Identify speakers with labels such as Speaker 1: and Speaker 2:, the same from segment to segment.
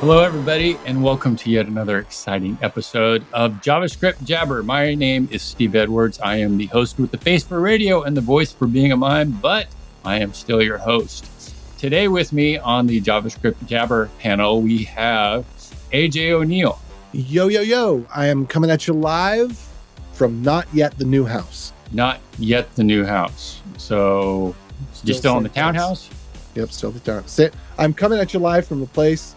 Speaker 1: Hello, everybody, and welcome to yet another exciting episode of JavaScript Jabber. My name is Steve Edwards. I am the host with the face for radio and the voice for being a mime, but I am still your host. Today, with me on the JavaScript Jabber panel, we have AJ O'Neill.
Speaker 2: Yo, yo, yo. I am coming at you live from not yet the new house.
Speaker 1: Not yet the new house. So, you're still in the
Speaker 2: place.
Speaker 1: townhouse?
Speaker 2: Yep, still the town. Say- I'm coming at you live from the place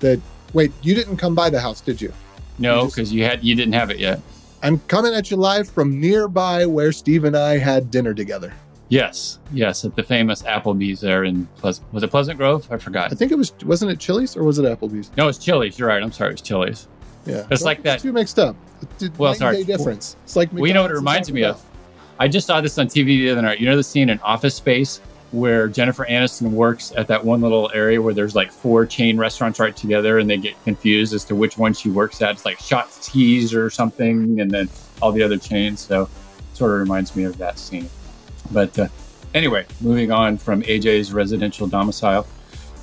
Speaker 2: that. Wait, you didn't come by the house, did you?
Speaker 1: No, because you had you didn't have it yet.
Speaker 2: I'm coming at you live from nearby where Steve and I had dinner together.
Speaker 1: Yes, yes, at the famous Applebee's there in Pleasant. Was it Pleasant Grove? I forgot.
Speaker 2: I think it was, wasn't it Chili's or was it Applebee's?
Speaker 1: No, it's Chili's. You're right. I'm sorry. It's Chili's.
Speaker 2: Yeah.
Speaker 1: It's like that-
Speaker 2: Two mixed up. It's
Speaker 1: Well, sorry.
Speaker 2: difference. It's like
Speaker 1: Well, you know what it reminds me of? I just saw this on TV the other night. You know the scene in Office Space where Jennifer Aniston works at that one little area where there's like four chain restaurants right together and they get confused as to which one she works at. It's like Chotchkie's or something, and then all the other chains. So it sort of reminds me of that scene. But uh, anyway, moving on from AJ's residential domicile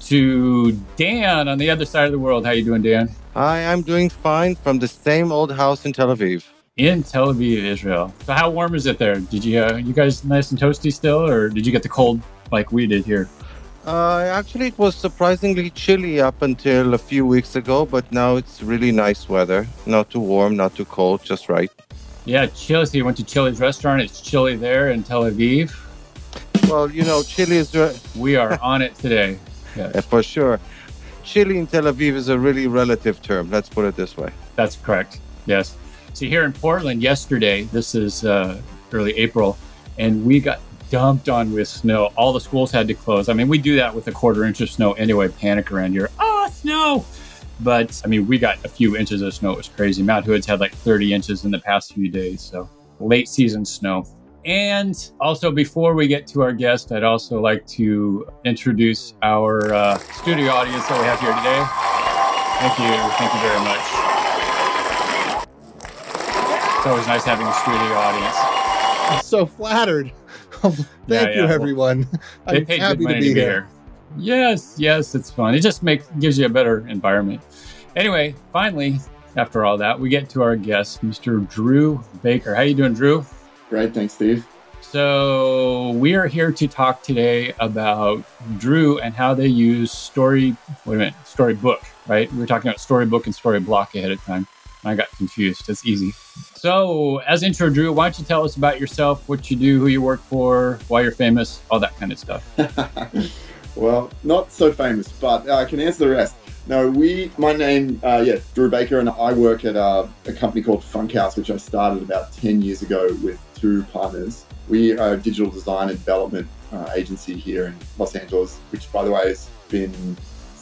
Speaker 1: to Dan on the other side of the world. How you doing, Dan?
Speaker 3: Hi, I'm doing fine from the same old house in Tel Aviv.
Speaker 1: in Tel Aviv, Israel. So how warm is it there? Did you uh, you guys nice and toasty still, or did you get the cold like we did here?
Speaker 3: Uh, actually, it was surprisingly chilly up until a few weeks ago, but now it's really nice weather. Not too warm, not too cold, just right.
Speaker 1: Yeah, chilly. So you went to Chili's restaurant. It's chilly there in Tel Aviv.
Speaker 3: Well, you know, chilly is re-
Speaker 1: We are on it today.
Speaker 3: uh, for sure. Chilly in Tel Aviv is a really relative term. Let's put it this way.
Speaker 1: That's correct. Yes. So here in Portland yesterday, this is uh, early April, and we got dumped on with snow. All the schools had to close. I mean, we do that with a quarter inch of snow anyway. Panic around here. Oh, snow! But I mean, we got a few inches of snow. It was crazy. Mount Hood's had like 30 inches in the past few days. So late season snow. And also, before we get to our guest, I'd also like to introduce our uh, studio audience that we have here today. Thank you. Thank you very much. It's always nice having a studio audience.
Speaker 2: I'm so flattered. Thank
Speaker 1: Yeah,
Speaker 2: you,
Speaker 1: yeah.
Speaker 2: everyone.
Speaker 1: They
Speaker 2: I'm
Speaker 1: paid
Speaker 2: happy
Speaker 1: good money
Speaker 2: to be here.
Speaker 1: Yes, yes, it's fun. It just makes gives you a better environment. Anyway, finally, after all that, we get to our guest, Mr. Drew Baker. How you doing, Drew?
Speaker 4: Great, thanks, Steve.
Speaker 1: So we are here to talk today about Drew and how they use story. Wait a minute, storybook, right? We were talking about storybook and Storyblok ahead of time. I got confused. It's easy. So, as intro, Drew, why don't you tell us about yourself, what you do, who you work for, why you're famous, all that kind of stuff.
Speaker 4: well, not so famous, but I can answer the rest. No, we, my name, uh, yeah, Drew Baker, and I work at uh, a company called Funkhaus, which I started about 10 years ago with two partners. We are a digital design and development uh, agency here in Los Angeles, which, by the way, has been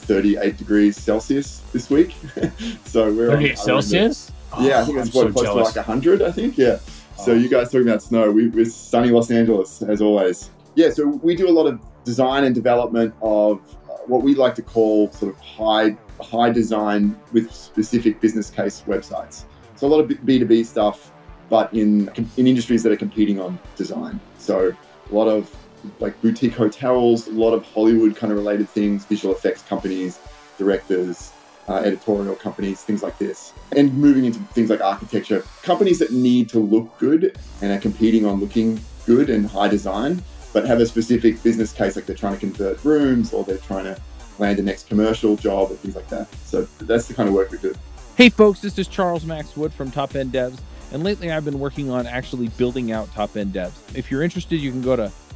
Speaker 4: 38 degrees Celsius this week. so we're on-
Speaker 1: 38
Speaker 4: we're in? Yeah, I think
Speaker 1: Oh,
Speaker 4: it's what,
Speaker 1: so
Speaker 4: close
Speaker 1: jealous.
Speaker 4: to like 100, I think. Yeah. So
Speaker 1: Oh.
Speaker 4: you guys talking about snow? We, we're sunny Los Angeles as always. Yeah. So we do a lot of design and development of uh, what we like to call sort of high high design with specific business case websites. So a lot of B two B stuff, but in in industries that are competing on design. So a lot of like boutique hotels, a lot of Hollywood kind of related things, visual effects companies, directors, uh, editorial companies, things like this. And moving into things like architecture, companies that need to look good and are competing on looking good and high design, but have a specific business case, like they're trying to convert rooms or they're trying to land the next commercial job or things like that. So that's the kind of work we do.
Speaker 5: Hey folks, this is Charles Max Wood from Top End Devs, and lately I've been working on actually building out Top End Devs. If you're interested, you can go to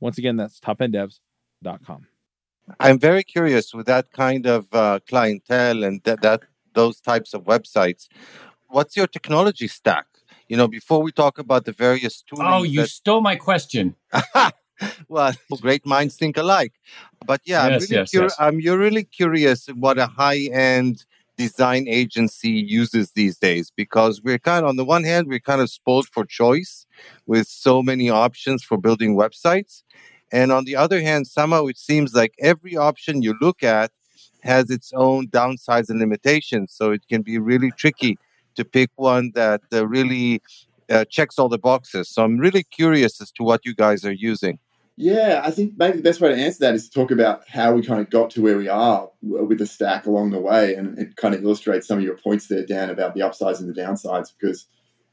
Speaker 5: Once again, that's topenddevs.com.
Speaker 3: I'm very curious with that kind of uh, clientele and that, that those types of websites. What's your technology stack? You know, before we talk about the various tools.
Speaker 1: Oh, you
Speaker 3: that-
Speaker 1: stole my question.
Speaker 3: well, great minds think alike. But yeah, I'm, really
Speaker 1: yes,
Speaker 3: curi-
Speaker 1: yes.
Speaker 3: I'm you're really curious what a high-end design agency uses these days because we're kind of on the one hand we're kind of spoiled for choice with so many options for building websites. And on the other hand somehow it seems like every option you look at has its own downsides and limitations. So it can be really tricky to pick one that uh, really uh, checks all the boxes. So i'm really curious as to what you guys are using
Speaker 4: Yeah, I think maybe the best way to answer that is to talk about how we kind of got to where we are with the stack along the way. And it kind of illustrates some of your points there, Dan, about the upsides and the downsides, because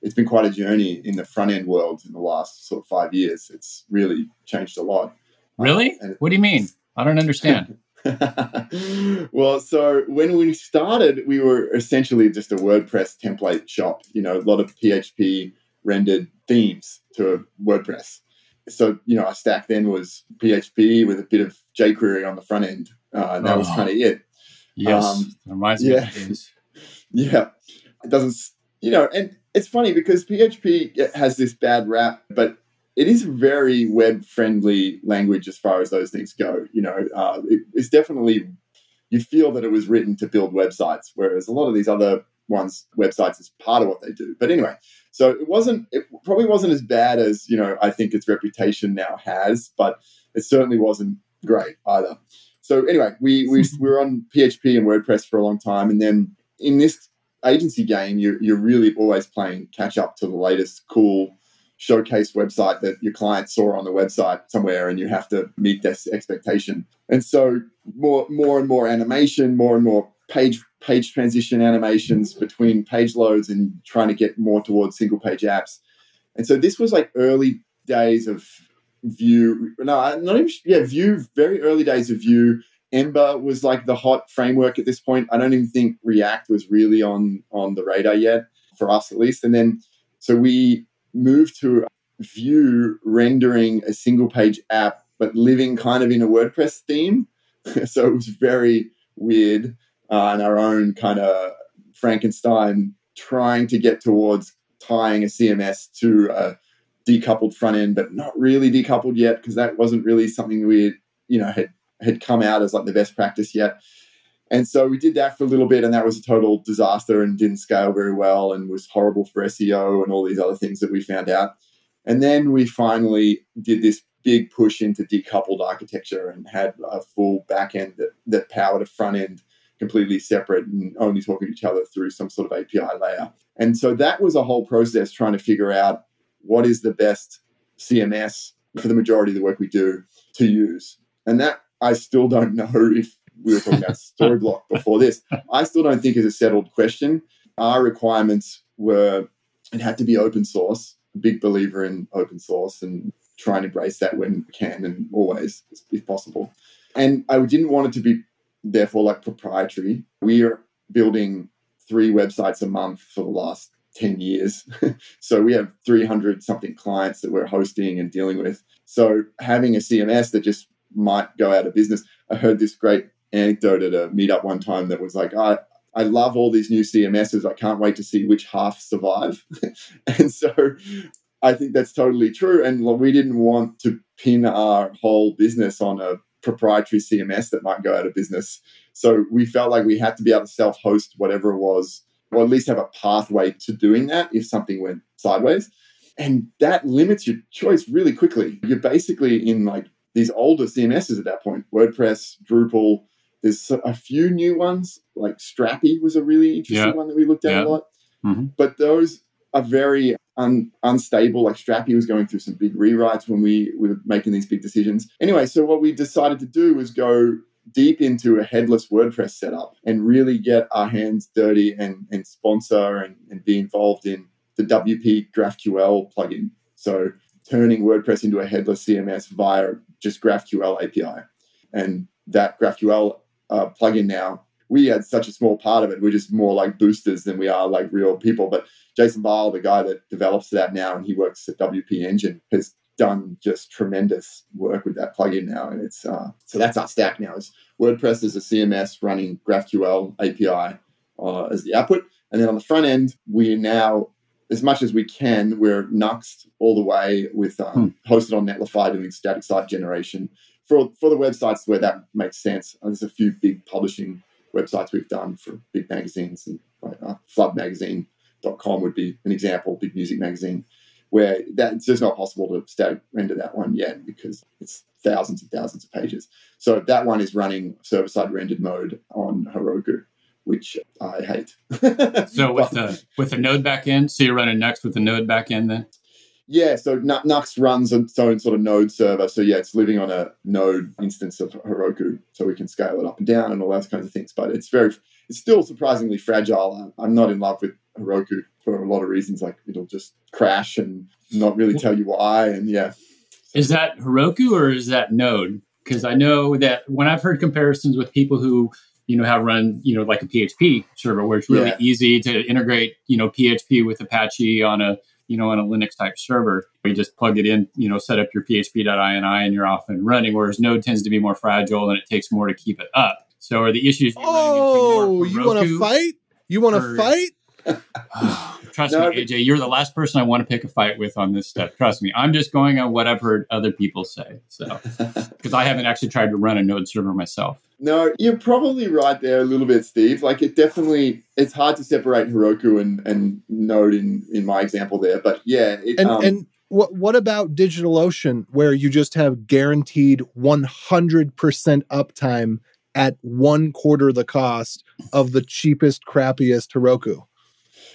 Speaker 4: it's been quite a journey in the front end world in the last sort of five years. It's really changed a lot.
Speaker 1: Really?
Speaker 4: Uh, and-
Speaker 1: What do you mean? I don't understand.
Speaker 4: well, so when we started, we were essentially just a WordPress template shop, you know, a lot of PHP rendered themes to WordPress. So, you know, our stack then was PHP with a bit of jQuery on the front end. Uh, and that was
Speaker 1: Oh.
Speaker 4: kind of it.
Speaker 1: yes.
Speaker 4: Um,
Speaker 1: reminds me
Speaker 4: yeah.
Speaker 1: of.
Speaker 4: Yeah. It doesn't, you know, and it's funny because PHP has this bad rap, but it is a very web friendly language as far as those things go. You know, uh, it, it's definitely, you feel that it was written to build websites, whereas a lot of these other ones, websites is part of what they do. But anyway, so it wasn't, it probably wasn't as bad as, you know, I think its reputation now has, but it certainly wasn't great either. So anyway, we, we, we were on PHP and WordPress for a long time. And then in this agency game, you're, you're really always playing catch up to the latest cool showcase website that your client saw on the website somewhere and you have to meet this expectation. And so more more and more animation, more and more page page transition animations between page loads and trying to get more towards single page apps. And so this was like early days of Vue. No, not even yeah, Vue, very early days of Vue. Ember was like the hot framework at this point. I don't even think React was really on on the radar yet for us at least. And then so we moved to Vue rendering a single page app, but living kind of in a WordPress theme. so it was very weird uh, and our own kind of Frankenstein trying to get towards tying a CMS to a decoupled front end, but not really decoupled yet because that wasn't really something we you know had had come out as like the best practice yet. And so we did that for a little bit, and that was a total disaster and didn't scale very well and was horrible for SEO and all these other things that we found out. And then we finally did this big push into decoupled architecture and had a full back end that, that powered a front end completely separate and only talking to each other through some sort of API layer. And so that was a whole process trying to figure out what is the best CMS for the majority of the work we do to use. And that I still don't know if we were talking about Storyblok before this. I still don't think is a settled question. Our requirements were it had to be open source. A big believer in open source and try and embrace that when we can and always if possible. And I didn't want it to be therefore like proprietary. We are building three websites a month for the last 10 years. so we have 300 something clients that we're hosting and dealing with. So having a CMS that just might go out of business. I heard this great anecdote at a meetup one time that was like, I, I love all these new CMSs. I can't wait to see which half survive. and so I think that's totally true. And we didn't want to pin our whole business on a proprietary CMS that might go out of business. So we felt like we had to be able to self host whatever it was, or at least have a pathway to doing that if something went sideways. And that limits your choice really quickly. You're basically in like these older CMSs at that point WordPress, Drupal. There's a few new ones, like Strapi was a really interesting
Speaker 1: Yeah.
Speaker 4: one that we looked at
Speaker 1: Yeah.
Speaker 4: a lot.
Speaker 1: Mhm.
Speaker 4: But those are very un- unstable. Like Strapi was going through some big rewrites when we were making these big decisions. Anyway, so what we decided to do was go deep into a headless WordPress setup and really get our hands dirty and, and sponsor and, and be involved in the WP GraphQL plugin. So turning WordPress into a headless CMS via just GraphQL API. And that GraphQL uh, plugin now. We had such a small part of it. We're just more like boosters than we are like real people. But Jason Bahl, the guy that develops that now, and he works at WP Engine, has done just tremendous work with that plugin now. And it's uh, so that's our stack now. Is WordPress is a CMS running GraphQL API uh, as the output, and then on the front end, we now as much as we can, we're Nuxt all the way with um, hmm. hosted on Netlify doing static site generation for for the websites where that makes sense. There's a few big publishing websites we've done for big magazines and like uh, floodmagazine.com would be an example, big music magazine, where that's just not possible to static render that one yet because it's thousands and thousands of pages. So that one is running server side rendered mode on Heroku which I hate.
Speaker 1: so with the with the Node backend, so you're running Next with the Node backend then?
Speaker 4: Yeah, so Nuxt runs its own sort of Node server. So yeah, it's living on a Node instance of Heroku, so we can scale it up and down and all those kinds of things. But it's very, it's still surprisingly fragile. I'm not in love with Heroku for a lot of reasons. Like it'll just crash and not really tell you why. And yeah,
Speaker 1: is that Heroku or is that Node? Because I know that when I've heard comparisons with people who you know, have run, you know, like a PHP server where it's really yeah. easy to integrate, you know, PHP with Apache on a, you know, on a Linux type server. You just plug it in, you know, set up your PHP.ini and you're off and running. Whereas Node tends to be more fragile and it takes more to keep it up. So are the issues?
Speaker 2: Oh, you want to fight? You want to fight?
Speaker 1: Trust no, me, AJ, you're the last person I want to pick a fight with on this stuff. Trust me. I'm just going on what I've heard other people say. So, because I haven't actually tried to run a Node server myself.
Speaker 4: No, you're probably right there a little bit, Steve. Like it definitely, it's hard to separate Heroku and, and Node in, in my example there. But yeah. It,
Speaker 2: and, um, and what, what about DigitalOcean where you just have guaranteed 100% uptime at one quarter the cost of the cheapest, crappiest Heroku?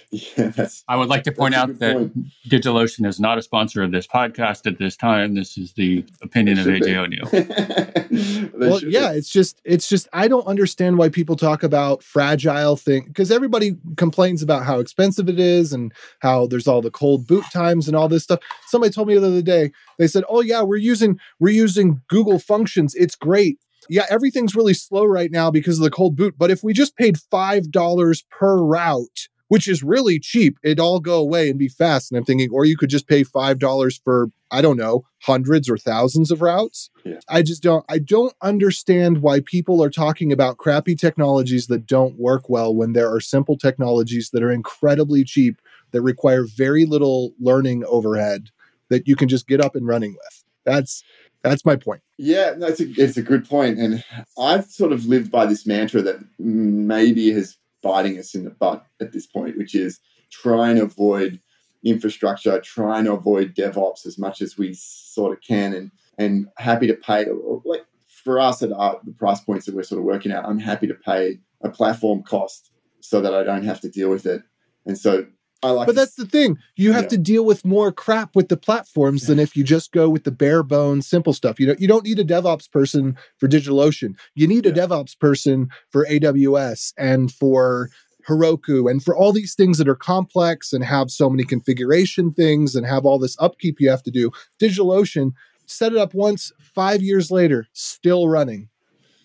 Speaker 4: Yeah,
Speaker 1: I would like to point out that point. DigitalOcean is not a sponsor of this podcast at this time. This is the opinion of AJ
Speaker 2: O'Neill. well, yeah, be. it's just it's just I don't understand why people talk about fragile thing because everybody complains about how expensive it is and how there's all the cold boot times and all this stuff. Somebody told me the other day, they said, "Oh yeah, we're using we're using Google Functions. It's great." yeah, everything's really slow right now because of the cold boot. But if we just paid $5 per route, which is really cheap. It'd all go away and be fast. And I'm thinking, or you could just pay five dollars for I don't know hundreds or thousands of routes. Yeah. I just don't. I don't understand why people are talking about crappy technologies that don't work well when there are simple technologies that are incredibly cheap that require very little learning overhead that you can just get up and running with. That's that's my point.
Speaker 4: Yeah, no, it's a, it's a good point. And I've sort of lived by this mantra that maybe has biting us in the butt at this point, which is trying to avoid infrastructure, trying to avoid DevOps as much as we sort of can, and and happy to pay. Like for us at our, the price points that we're sort of working at, I'm happy to pay a platform cost so that I don't have to deal with it. And so I like
Speaker 2: but that's the thing. You have yeah. to deal with more crap with the platforms than if you just go with the bare bones simple stuff. You know, you don't need a DevOps person for DigitalOcean. You need yeah. a DevOps person for AWS and for Heroku and for all these things that are complex and have so many configuration things and have all this upkeep you have to do. DigitalOcean, set it up once, five years later, still running.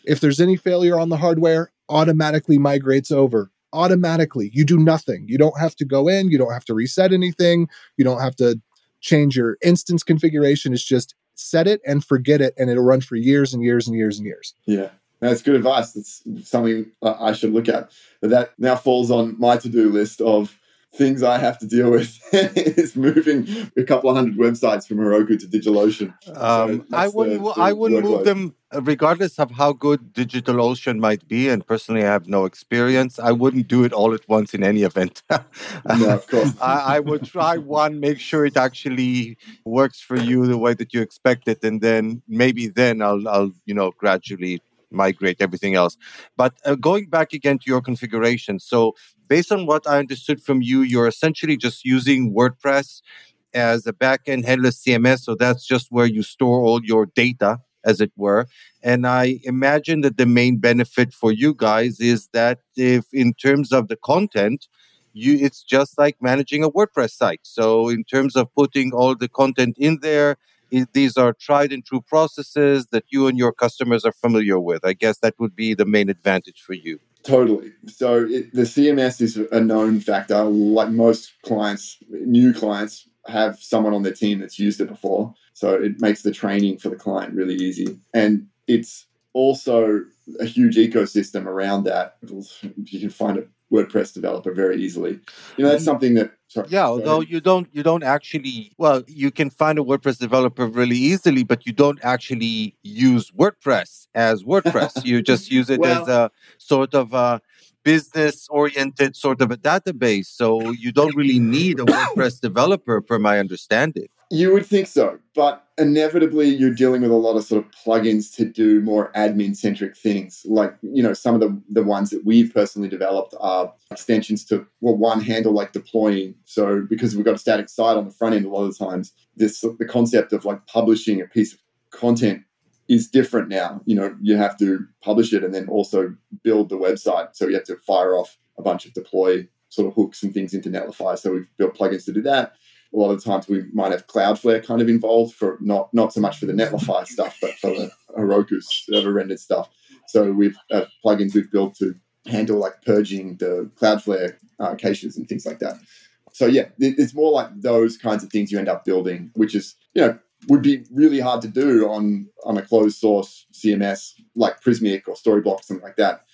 Speaker 2: If there's any failure on the hardware, automatically migrates over automatically. You do nothing. You don't have to go in, you don't have to reset anything, you don't have to change your instance configuration. It's just set it and forget it, and it'll run for years and years and years and years.
Speaker 4: Yeah. That's good advice. That's something uh, I should look at. But that now falls on my to do list of things I have to deal with is moving a couple of hundred websites from Heroku to DigitalOcean.
Speaker 3: Um, so I wouldn't. The, the I wouldn't move them, uh, regardless of how good DigitalOcean might be. And personally, I have no experience. I wouldn't do it all at once in any event.
Speaker 4: no, of course.
Speaker 3: I, I, would try one, make sure it actually works for you the way that you expect it, and then maybe then I'll, I'll you know, gradually migrate everything else. But uh, going back again to your configuration, so based on what I understood from you, you're essentially just using WordPress as a backend headless CMS. So that's just where you store all your data, as it were. And I imagine that the main benefit for you guys is that if, in terms of the content, you it's just like managing a WordPress site. So in terms of putting all the content in there, these are tried and true processes that you and your customers are familiar with. I guess that would be the main advantage for you.
Speaker 4: Totally. So it, the CMS is a known factor. Like most clients, new clients have someone on their team that's used it before. So it makes the training for the client really easy. And it's also a huge ecosystem around that. You can find a WordPress developer very easily. You know, that's mm. something that
Speaker 3: sorry, yeah. Sorry. Although you don't, you don't actually. Well, you can find a WordPress developer really easily, but you don't actually use WordPress as WordPress. you just use it well, as a sort of a business oriented sort of a database. So you don't really need a WordPress developer, per my understanding.
Speaker 4: You would think so, but inevitably you're dealing with a lot of sort of plugins to do more admin centric things. Like, you know, some of the, the ones that we've personally developed are extensions to, well, one handle like deploying. So because we've got a static site on the front end, a lot of times, this the concept of like publishing a piece of content is different now. You know, you have to publish it and then also build the website. So you have to fire off a bunch of deploy sort of hooks and things into Netlify. So we've built plugins to do that a lot of times we might have Cloudflare kind of involved for not not so much for the Netlify stuff, but for the Heroku server rendered stuff. So we've uh, plugins we've built to handle like purging the Cloudflare uh, caches and things like that. So yeah, it's more like those kinds of things you end up building, which is you know would be really hard to do on on a closed source CMS like Prismic or Storyblok, something like that.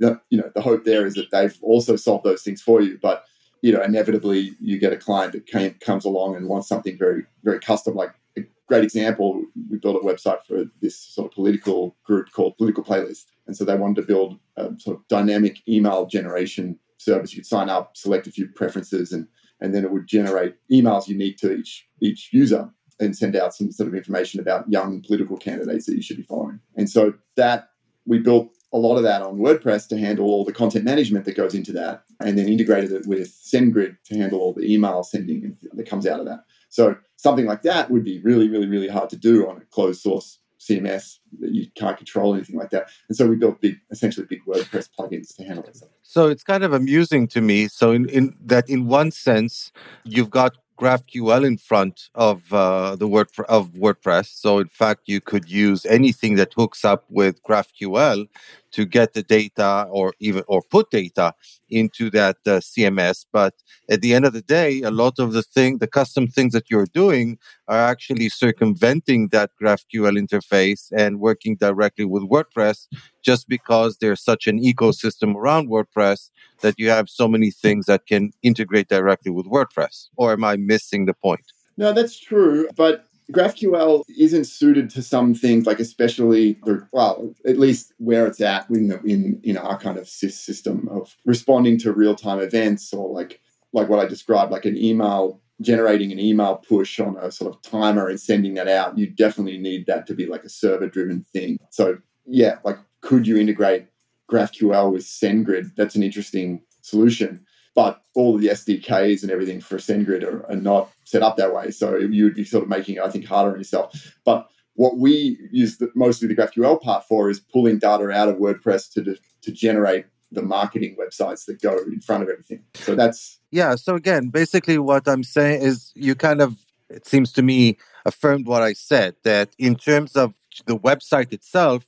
Speaker 4: The, you know, the hope there is that they've also solved those things for you, but you know, inevitably you get a client that came, comes along and wants something very, very custom. Like a great example, we built a website for this sort of political group called Political Playlist. And so they wanted to build a sort of dynamic email generation service. You could sign up, select a few preferences, and, and then it would generate emails unique to each, each user and send out some sort of information about young political candidates that you should be following. And so that we built a lot of that on WordPress to handle all the content management that goes into that, and then integrated it with SendGrid to handle all the email sending that comes out of that. So something like that would be really, really, really hard to do on a closed source CMS that you can't control anything like that. And so we built big, essentially big WordPress plugins to handle it.
Speaker 3: So it's kind of amusing to me. So in, in that, in one sense, you've got GraphQL in front of uh, the word of WordPress. So in fact, you could use anything that hooks up with GraphQL to get the data or even or put data into that uh, CMS. But at the end of the day, a lot of the thing, the custom things that you're doing are actually circumventing that GraphQL interface and working directly with WordPress just because there's such an ecosystem around WordPress that you have so many things that can integrate directly with WordPress. Or am I missing the point?
Speaker 4: No, that's true. But GraphQL isn't suited to some things, like especially, well, at least where it's at in the, in in our kind of system of responding to real time events, or like like what I described, like an email generating an email push on a sort of timer and sending that out. You definitely need that to be like a server driven thing. So yeah, like could you integrate GraphQL with SendGrid? That's an interesting solution but all the SDKs and everything for SendGrid are, are not set up that way. So you would be sort of making it, I think, harder on yourself. But what we use the, mostly the GraphQL part for is pulling data out of WordPress to, to generate the marketing websites that go in front of everything. So that's.
Speaker 3: Yeah. So again, basically what I'm saying is you kind of, it seems to me, affirmed what I said that in terms of the website itself,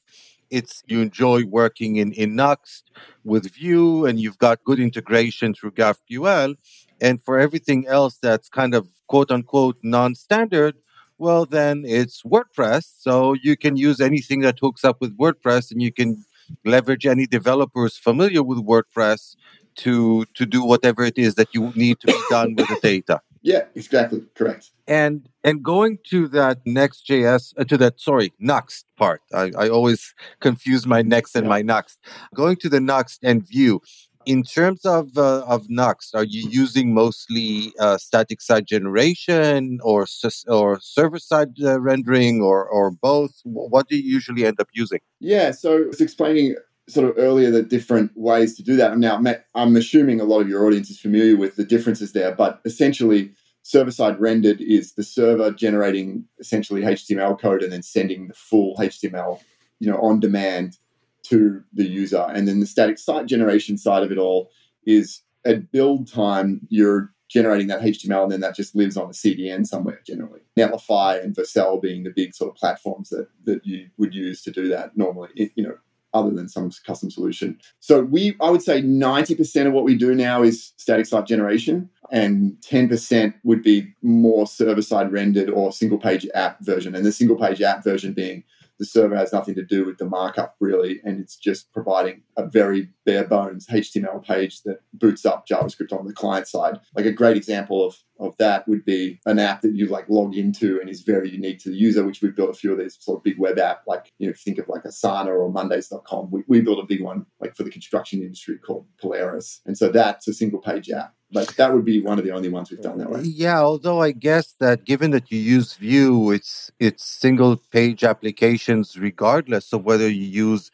Speaker 3: it's you enjoy working in, in Nuxt with Vue and you've got good integration through GraphQL. And for everything else that's kind of quote unquote non standard, well, then it's WordPress. So you can use anything that hooks up with WordPress and you can leverage any developers familiar with WordPress to to do whatever it is that you need to be done with the data.
Speaker 4: Yeah, exactly. Correct.
Speaker 3: And and going to that Next.js, uh, to that, sorry, Nuxt part. I, I always confuse my Next and yeah. my Nuxt. Going to the Nuxt and Vue. In terms of uh, of Nuxt, are you using mostly uh, static site generation or or server side uh, rendering or or both? What do you usually end up using?
Speaker 4: Yeah, so I was explaining sort of earlier the different ways to do that. Now, I'm assuming a lot of your audience is familiar with the differences there, but essentially, server side rendered is the server generating essentially HTML code and then sending the full HTML, you know, on demand to the user. And then the static site generation side of it all is at build time, you're generating that HTML, and then that just lives on a CDN somewhere generally. Netlify and Vercel being the big sort of platforms that that you would use to do that normally. You know, other than some custom solution. So we, I would say 90% of what we do now is static site generation and 10% would be more server side rendered or single page app version. And the single page app version being the server has nothing to do with the markup really, and it's just providing a very bare bones HTML page that boots up JavaScript on the client side. Like a great example of, of that would be an app that you like log into and is very unique to the user, which we've built a few of these sort of big web app, like you know, think of like Asana or Mondays.com. We, we built a big one like for the construction industry called Polaris. And so that's a single page app like that would be one of the only ones we've done that way.
Speaker 3: Yeah, although I guess that given that you use Vue, it's it's single page applications regardless of whether you use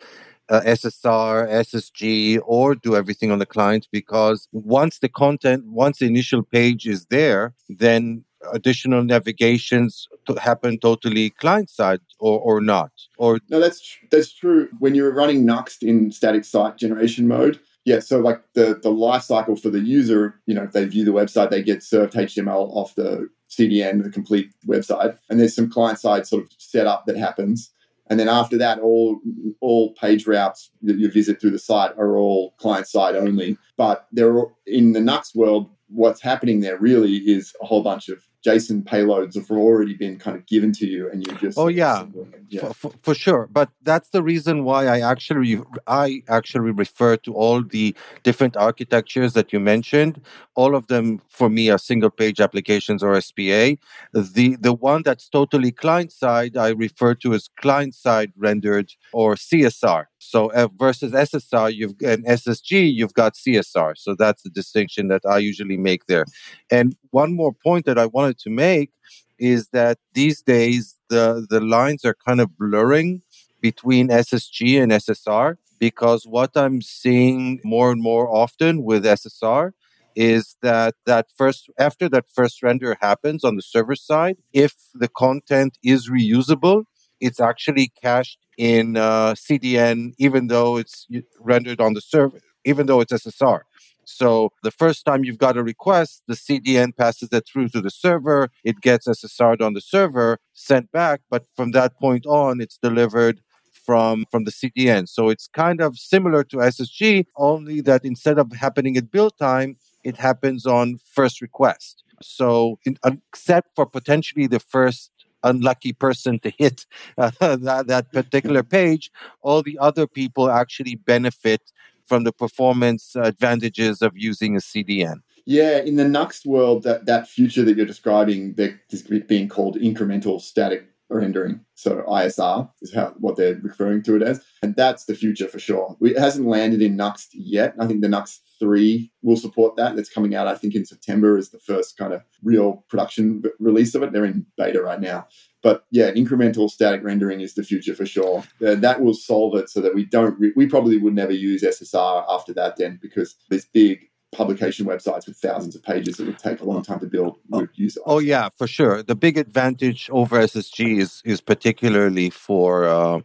Speaker 3: uh, SSR, SSG, or do everything on the client because once the content, once the initial page is there, then additional navigations to happen totally client side or, or not or
Speaker 4: no that's that's true when you're running nuxt in static site generation mode yeah, so like the the life cycle for the user, you know, if they view the website, they get served HTML off the CDN, the complete website, and there's some client side sort of setup that happens, and then after that, all all page routes that you visit through the site are all client side only. But they're in the Nuxt world. What's happening there really is a whole bunch of JSON payloads have already been kind of given to you, and you just
Speaker 3: oh yeah, yeah. For, for, sure. But that's the reason why I actually I actually refer to all the different architectures that you mentioned. All of them for me are single page applications or SPA. The the one that's totally client side I refer to as client side rendered or CSR. So uh, versus SSR, you've an SSG, you've got CSR. So that's the distinction that I usually make there. And one more point that I wanted to make is that these days the the lines are kind of blurring between SSG and SSR because what I'm seeing more and more often with SSR is that that first after that first render happens on the server side if the content is reusable it's actually cached in uh, CDN, even though it's rendered on the server, even though it's SSR. So the first time you've got a request, the CDN passes that through to the server. It gets SSR'd on the server, sent back, but from that point on, it's delivered from from the CDN. So it's kind of similar to SSG, only that instead of happening at build time, it happens on first request. So, in, except for potentially the first unlucky person to hit uh, that, that particular page, all the other people actually benefit from the performance advantages of using a CDN.
Speaker 4: Yeah, in the Nuxt world, that, that future that you're describing, that is being called incremental static rendering. So ISR is how what they're referring to it as, and that's the future for sure. It hasn't landed in Nuxt yet. I think the Nuxt three will support that. That's coming out, I think, in September is the first kind of real production release of it. They're in beta right now. But yeah, incremental static rendering is the future for sure. Uh, that will solve it so that we don't, re- we probably would never use SSR after that then because these big publication websites with thousands of pages that would take a long time to build oh, would use
Speaker 3: Oh yeah, for sure. The big advantage over SSG is is particularly for uh,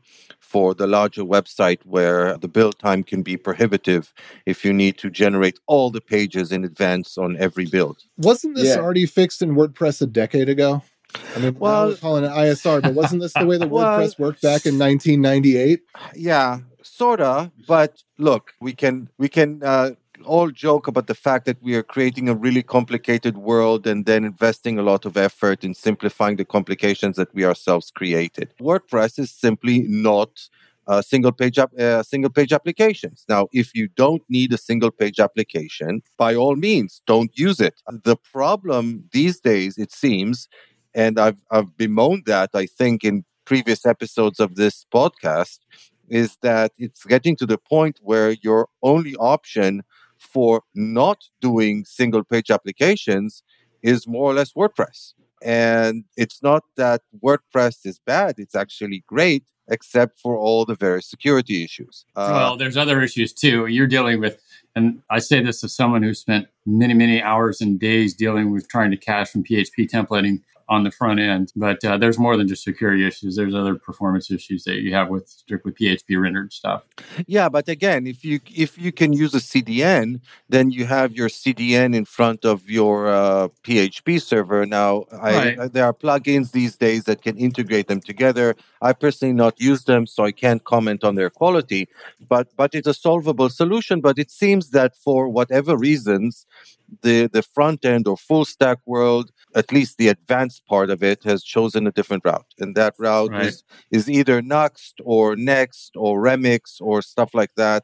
Speaker 3: for the larger website where the build time can be prohibitive if you need to generate all the pages in advance on every build.
Speaker 2: Wasn't this yeah. already fixed in WordPress a decade ago? I mean, well, we're calling it ISR, but wasn't this the way that well, WordPress worked back in 1998?
Speaker 3: Yeah, sorta. But look, we can we can uh, all joke about the fact that we are creating a really complicated world and then investing a lot of effort in simplifying the complications that we ourselves created. WordPress is simply not uh, single page uh, single page applications. Now, if you don't need a single page application, by all means, don't use it. The problem these days, it seems, and I've I've bemoaned that I think in previous episodes of this podcast, is that it's getting to the point where your only option for not doing single page applications is more or less WordPress. And it's not that WordPress is bad, it's actually great, except for all the various security issues.
Speaker 1: Uh, well, there's other issues too. You're dealing with, and I say this as someone who spent many, many hours and days dealing with trying to cache from PHP templating on the front end. But uh, there's more than just security issues. There's other performance issues that you have with strictly PHP rendered stuff.
Speaker 3: Yeah, but again, if you if you can use a CDN, then you have your CDN in front of your uh, PHP server. Now, I, right. there are plugins these days that can integrate them together. I personally not use them, so I can't comment on their quality. But but it's a solvable solution. But it seems that for whatever reasons, the the front end or full stack world, at least the advanced part of it, has chosen a different route, and that route right. is is either Nuxt or Next or Remix or stuff like that,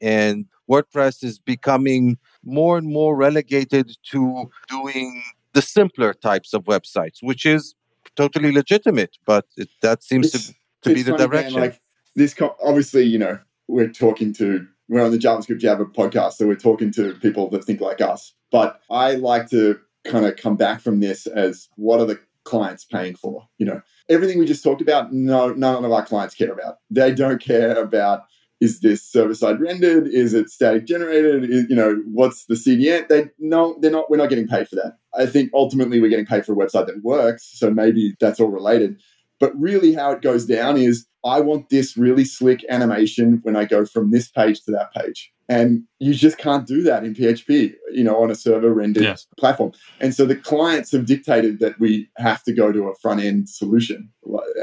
Speaker 3: and WordPress is becoming more and more relegated to doing the simpler types of websites, which is totally legitimate, but it, that seems it's, to, to be the direction.
Speaker 4: like this, obviously, you know, we're talking to we're on the JavaScript Jabber podcast, so we're talking to people that think like us. But I like to kind of come back from this as what are the clients paying for? You know, everything we just talked about, no, none of our clients care about. They don't care about is this server side rendered? Is it static generated? Is, you know, what's the CDN? They no, they're not. We're not getting paid for that. I think ultimately we're getting paid for a website that works. So maybe that's all related. But really, how it goes down is I want this really slick animation when I go from this page to that page. And you just can't do that in PHP, you know, on a server rendered yes. platform. And so the clients have dictated that we have to go to a front end solution.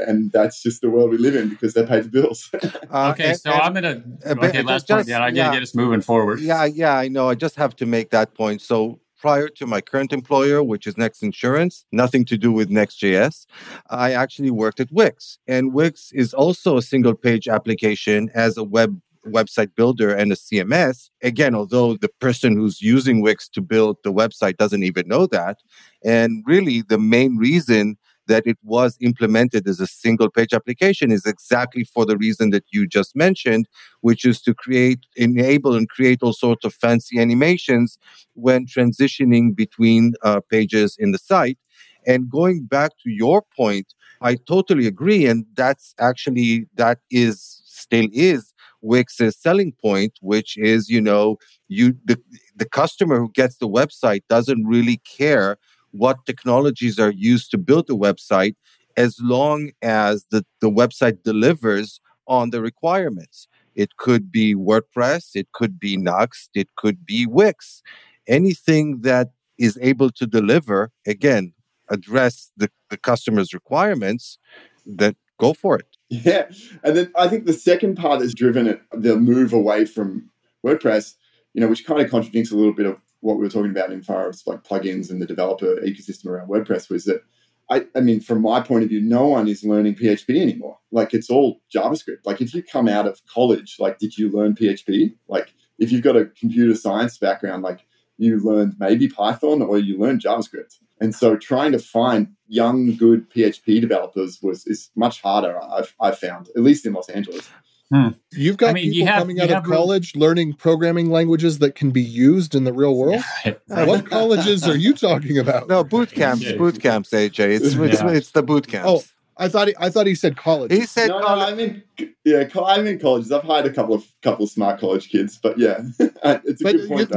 Speaker 4: And that's just the world we live in because they pay the bills.
Speaker 1: uh, okay, and, so and, I'm going to, okay, last just, point. Yeah, I got to yeah, get us moving forward.
Speaker 3: Yeah, yeah, I know. I just have to make that point. So prior to my current employer, which is Next Insurance, nothing to do with Next.js, I actually worked at Wix. And Wix is also a single page application as a web website builder and a CMS. Again, although the person who's using Wix to build the website doesn't even know that. And really, the main reason that it was implemented as a single page application is exactly for the reason that you just mentioned, which is to create, enable, and create all sorts of fancy animations when transitioning between uh, pages in the site. And going back to your point, I totally agree. And that's actually, that is still is Wix's selling point, which is, you know, you the, the customer who gets the website doesn't really care what technologies are used to build the website as long as the, the website delivers on the requirements. It could be WordPress, it could be Nuxt, it could be Wix. Anything that is able to deliver, again, address the, the customer's requirements, that go for it.
Speaker 4: Yeah. And then I think the second part that's driven it, the move away from WordPress, you know, which kind of contradicts a little bit of what we were talking about in far as like plugins and the developer ecosystem around WordPress was that I, I mean, from my point of view, no one is learning PHP anymore. Like it's all JavaScript. Like if you come out of college, like did you learn PHP? Like if you've got a computer science background, like you learned maybe Python or you learned JavaScript. And so trying to find young, good PHP developers was is much harder. I've, I've found, at least in Los Angeles.
Speaker 2: Hmm. You've got I mean, people have, coming out of college real... learning programming languages that can be used in the real world. what colleges are you talking about?
Speaker 3: No, boot camps. Boot camps, AJ. It's it's, yeah. it's the boot camps.
Speaker 2: Oh, I thought he, I thought he said college.
Speaker 3: He said
Speaker 4: no, college. No, I mean, yeah, I'm in colleges. I've hired a couple of couple of smart college kids, but yeah, it's a but good point.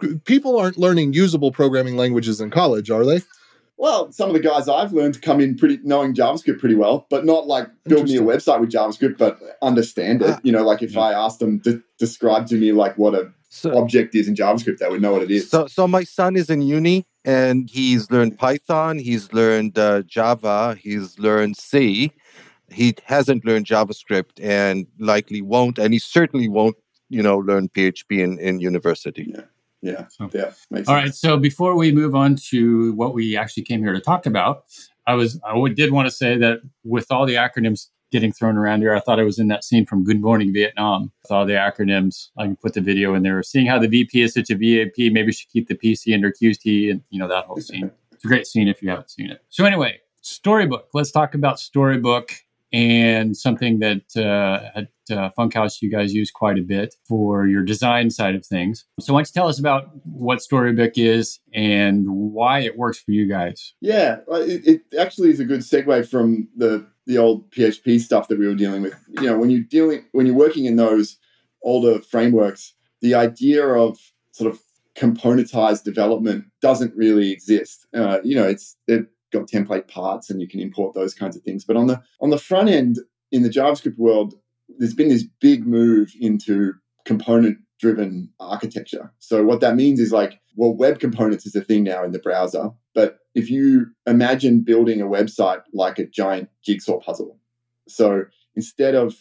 Speaker 2: You, people aren't learning usable programming languages in college, are they?
Speaker 4: Well, some of the guys I've learned come in pretty knowing JavaScript pretty well, but not like build me a website with JavaScript, but understand it. Ah, you know, like if yeah. I asked them to describe to me like what a so, object is in JavaScript, they would know what it is.
Speaker 3: So, so my son is in uni and he's learned Python, he's learned uh, Java, he's learned C. He hasn't learned JavaScript and likely won't, and he certainly won't, you know, learn PHP in, in university.
Speaker 4: Yeah yeah, so, yeah.
Speaker 1: All right. So before we move on to what we actually came here to talk about, I was I did want to say that with all the acronyms getting thrown around here, I thought I was in that scene from Good Morning Vietnam. With all the acronyms, I can put the video in there. Seeing how the VP is such a VAP, maybe should keep the PC under QT, and you know that whole scene. It's a great scene if you haven't seen it. So anyway, Storybook. Let's talk about Storybook and something that uh, at uh, Funkhaus you guys use quite a bit for your design side of things. So, why don't you tell us about what Storybook is and why it works for you guys?
Speaker 4: Yeah, it, it actually is a good segue from the the old PHP stuff that we were dealing with. You know, when you're dealing when you're working in those older frameworks, the idea of sort of componentized development doesn't really exist. Uh, you know, it's it, got template parts and you can import those kinds of things. But on the on the front end in the JavaScript world, there's been this big move into component driven architecture. So what that means is like, well, web components is a thing now in the browser. But if you imagine building a website like a giant jigsaw puzzle, so instead of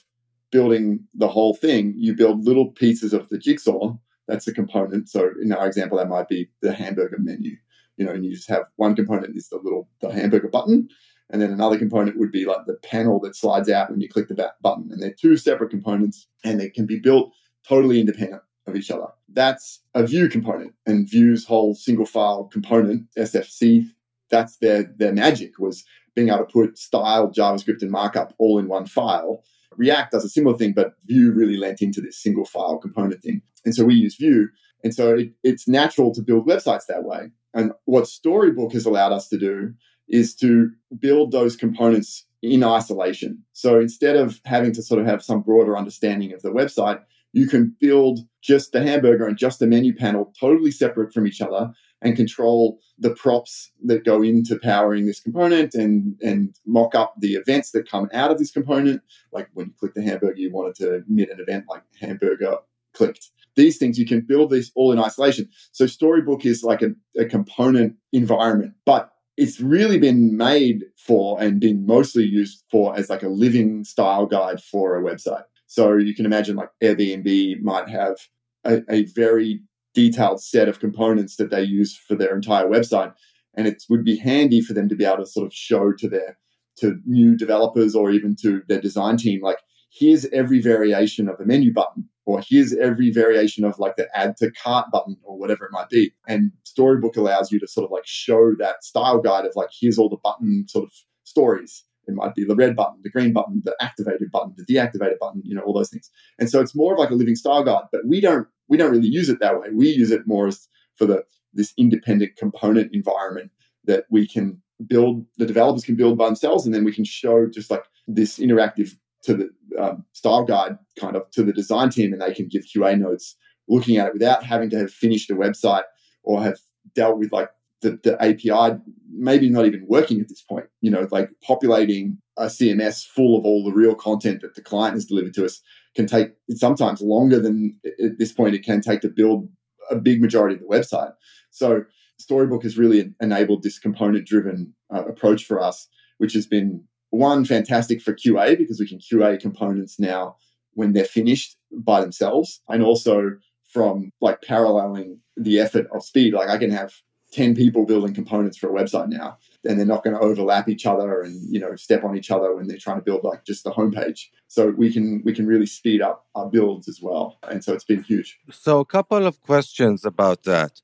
Speaker 4: building the whole thing, you build little pieces of the jigsaw. That's a component. So in our example, that might be the hamburger menu. You know, and you just have one component is the little the hamburger button, and then another component would be like the panel that slides out when you click the button. And they're two separate components, and they can be built totally independent of each other. That's a Vue component, and Vue's whole single file component SFC. That's their their magic was being able to put style, JavaScript, and markup all in one file React does a similar thing, but Vue really lent into this single file component thing. And so we use Vue. And so it, it's natural to build websites that way. And what Storybook has allowed us to do is to build those components in isolation. So instead of having to sort of have some broader understanding of the website, you can build just the hamburger and just the menu panel totally separate from each other and control the props that go into powering this component and, and mock up the events that come out of this component. Like when you click the hamburger, you wanted to emit an event like hamburger clicked. These things you can build these all in isolation. So Storybook is like a, a component environment, but it's really been made for and been mostly used for as like a living style guide for a website. So you can imagine like Airbnb might have a, a very detailed set of components that they use for their entire website. And it would be handy for them to be able to sort of show to their to new developers or even to their design team, like, here's every variation of a menu button, or here's every variation of like the add to cart button or whatever it might be. And Storybook allows you to sort of like show that style guide of like, here's all the button sort of stories. It might be the red button, the green button, the activated button, the deactivated button, you know, all those things. And so it's more of like a living style guide, but we don't we don't really use it that way. We use it more as for the this independent component environment that we can build. The developers can build by themselves, and then we can show just like this interactive to the um, style guide kind of to the design team, and they can give QA notes looking at it without having to have finished a website or have dealt with like the, the API maybe not even working at this point. You know, like populating a CMS full of all the real content that the client has delivered to us can take sometimes longer than at this point it can take to build a big majority of the website. So Storybook has really enabled this component driven uh, approach for us, which has been one fantastic for QA because we can QA components now when they're finished by themselves, and also from like paralleling the effort of speed. Like I can have 10 people building components for a website now and they're not going to overlap each other and you know step on each other when they're trying to build like just the homepage. So we can we can really speed up our builds as well and so it's been huge.
Speaker 3: So a couple of questions about that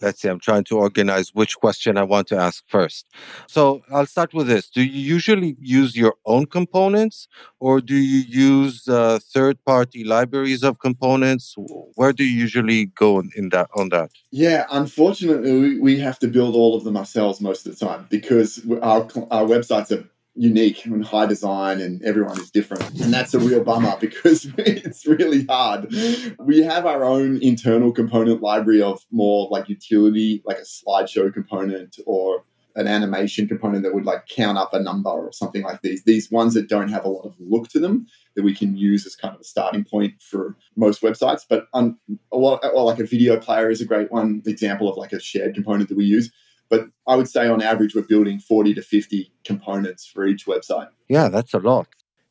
Speaker 3: let's see, I'm trying to organize which question I want to ask first. So I'll start with this. Do you usually use your own components or do you use uh, third party libraries of components? Where do you usually go in that on that?
Speaker 4: Yeah, unfortunately, we, have to build all of them ourselves most of the time because our, our websites are unique and high design and everyone is different. And that's a real bummer because it's really hard. We have our own internal component library of more like utility, like a slideshow component or an animation component that would like count up a number or something like these. These ones that don't have a lot of look to them that we can use as kind of a starting point for most websites. But um, a lot, or like a video player is a great one example of like a shared component that we use but I would say on average, we're building 40 to 50 components for each website.
Speaker 3: Yeah, that's a lot.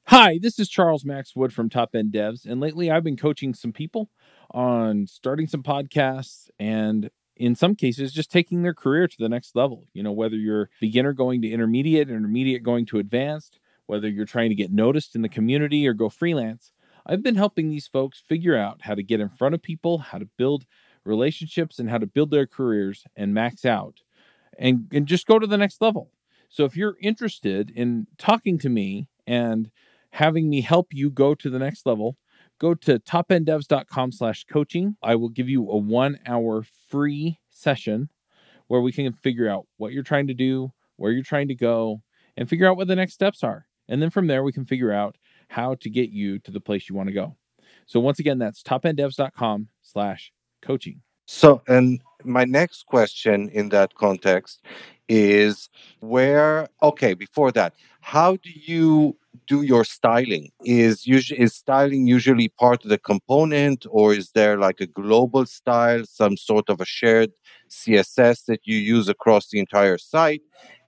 Speaker 5: Hi, this is Charles Max Wood from Top End Devs. And lately I've been coaching some people on starting some podcasts and in some cases just taking their career to the next level. You know, whether you're beginner going to intermediate, intermediate going to advanced, whether you're trying to get noticed in the community or go freelance, I've been helping these folks figure out how to get in front of people, how to build relationships, and how to build their careers and max out and, and just go to the next level. So if you're interested in talking to me and having me help you go to the next level, go to topenddevs.com slash coaching. I will give you a one hour free session where we can figure out what you're trying to do, where you're trying to go, and figure out what the next steps are. And then from there, we can figure out how to get you to the place you want to go. So once again, that's topenddevs.com slash coaching.
Speaker 3: So, and my next question in that context is where okay before that how do you do your styling? Is usually is styling usually part of the component or is there like a global style some sort of a shared css that you use across the entire site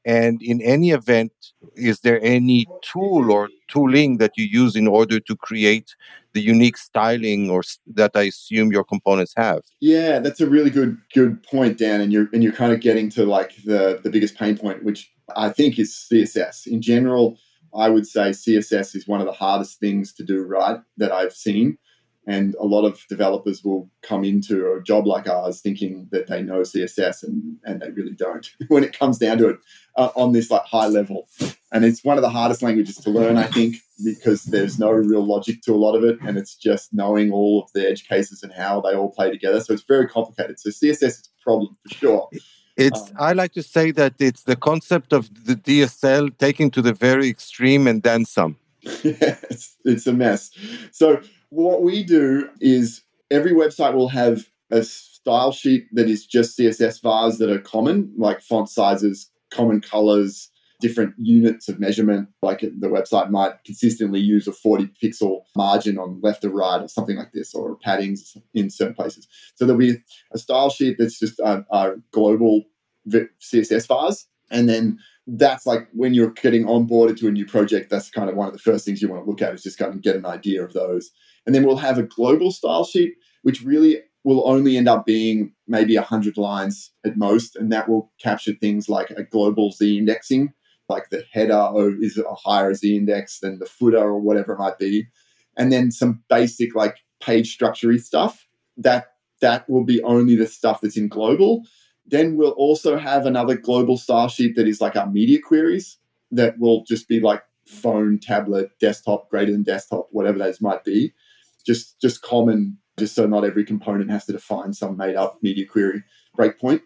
Speaker 3: and in any event, is there any tool or tooling that you use in order to create the unique styling or that I assume your components have?
Speaker 4: Yeah, that's a really good good point, Dan. And you're and you're kind of getting to like the the biggest pain point, which I think is CSS in general. I would say CSS is one of the hardest things to do right that I've seen. And a lot of developers will come into a job like ours thinking that they know CSS and, and they really don't when it comes down to it uh, on this like high level. And it's one of the hardest languages to learn, I think, because there's no real logic to a lot of it. And it's just knowing all of the edge cases and how they all play together. So it's very complicated. So CSS is a problem for sure.
Speaker 3: It's um, I like to say that it's the concept of the DSL taken to the very extreme and then some.
Speaker 4: it's, it's a mess. So what we do is every website will have a style sheet that is just CSS vars that are common, like font sizes, common colors, different units of measurement. Like the website might consistently use a 40 pixel margin on left or right or something like this, or paddings in certain places. So there'll be a style sheet that's just a, a global CSS vars. And then that's like when you're getting onboarded to a new project, that's kind of one of the first things you want to look at is just kind of get an idea of those. And then we'll have a global style sheet, which really will only end up being maybe 100 lines at most. And that will capture things like a global Z indexing, like the header is a higher Z index than the footer or whatever it might be. And then some basic like page structure stuff that that will be only the stuff that's in global. Then we'll also have another global style sheet that is like our media queries that will just be like phone, tablet, desktop, greater than desktop, whatever those might be just just common, just so not every component has to define some made up media query breakpoint.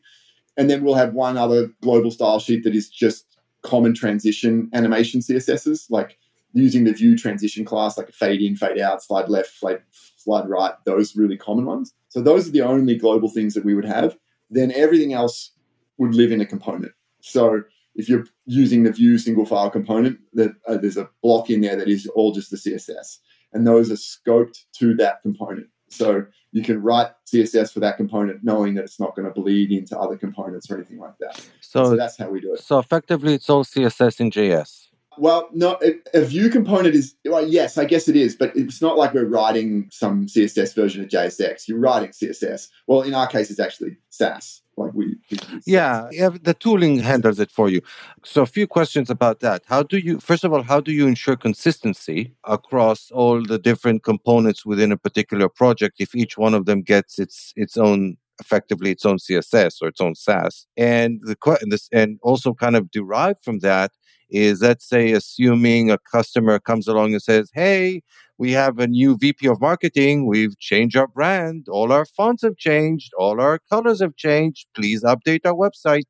Speaker 4: And then we'll have one other global style sheet that is just common transition animation CSSs, like using the Vue transition class, like a fade in, fade out, slide left, slide, slide right, those really common ones. So those are the only global things that we would have. Then everything else would live in a component. So if you're using the Vue single file component, that uh, there's a block in there that is all just the CSS and those are scoped to that component. So you can write CSS for that component, knowing that it's not going to bleed into other components or anything like that. So, so that's how we do it.
Speaker 3: So effectively, it's all CSS in JS.
Speaker 4: Well, no, a, Vue component is well, yes, I guess it is, but it's not like we're writing some CSS version of JSX. You're writing CSS. Well, in our case, it's actually Sass. Like we,
Speaker 3: yeah, yeah, the tooling handles it for you. So, a few questions about that. How do you, first of all, how do you ensure consistency across all the different components within a particular project if each one of them gets its its own effectively its own CSS or its own Sass. And the and this and also kind of derived from that is let's say assuming a customer comes along and says, "Hey, we have a new VP of marketing. We've changed our brand. All our fonts have changed. All our colors have changed. Please update our website."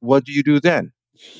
Speaker 3: What do you do then?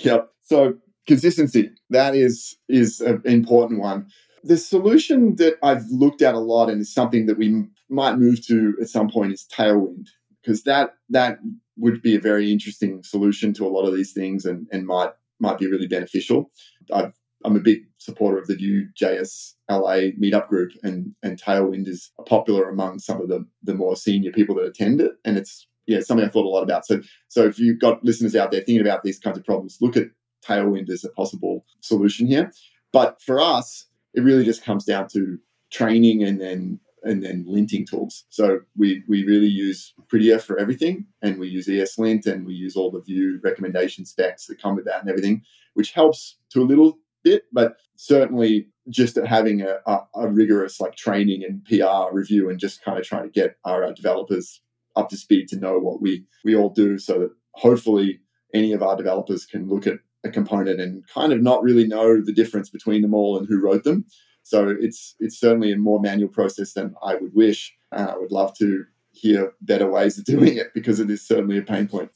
Speaker 4: Yep. So consistency that is is an important one. The solution that I've looked at a lot and is something that we might move to at some point is Tailwind because that that would be a very interesting solution to a lot of these things and, and might might be really beneficial. i am a big supporter of the Vue.js LA meetup group, and and Tailwind is popular among some of the the more senior people that attend it, and it's yeah something I thought a lot about. So so if you've got listeners out there thinking about these kinds of problems, look at Tailwind as a possible solution here. But for us, it really just comes down to training and then and then linting tools. So we we really use Prettier for everything, and we use ESLint, and we use all the Vue recommendation specs that come with that and everything, which helps to a little bit, but certainly just having a, a, a rigorous like training and PR review, and just kind of trying to get our, our developers up to speed to know what we we all do, so that hopefully any of our developers can look at a component and kind of not really know the difference between them all and who wrote them so it's it's certainly a more manual process than I would wish. And I would love to hear better ways of doing it because it is certainly a pain point.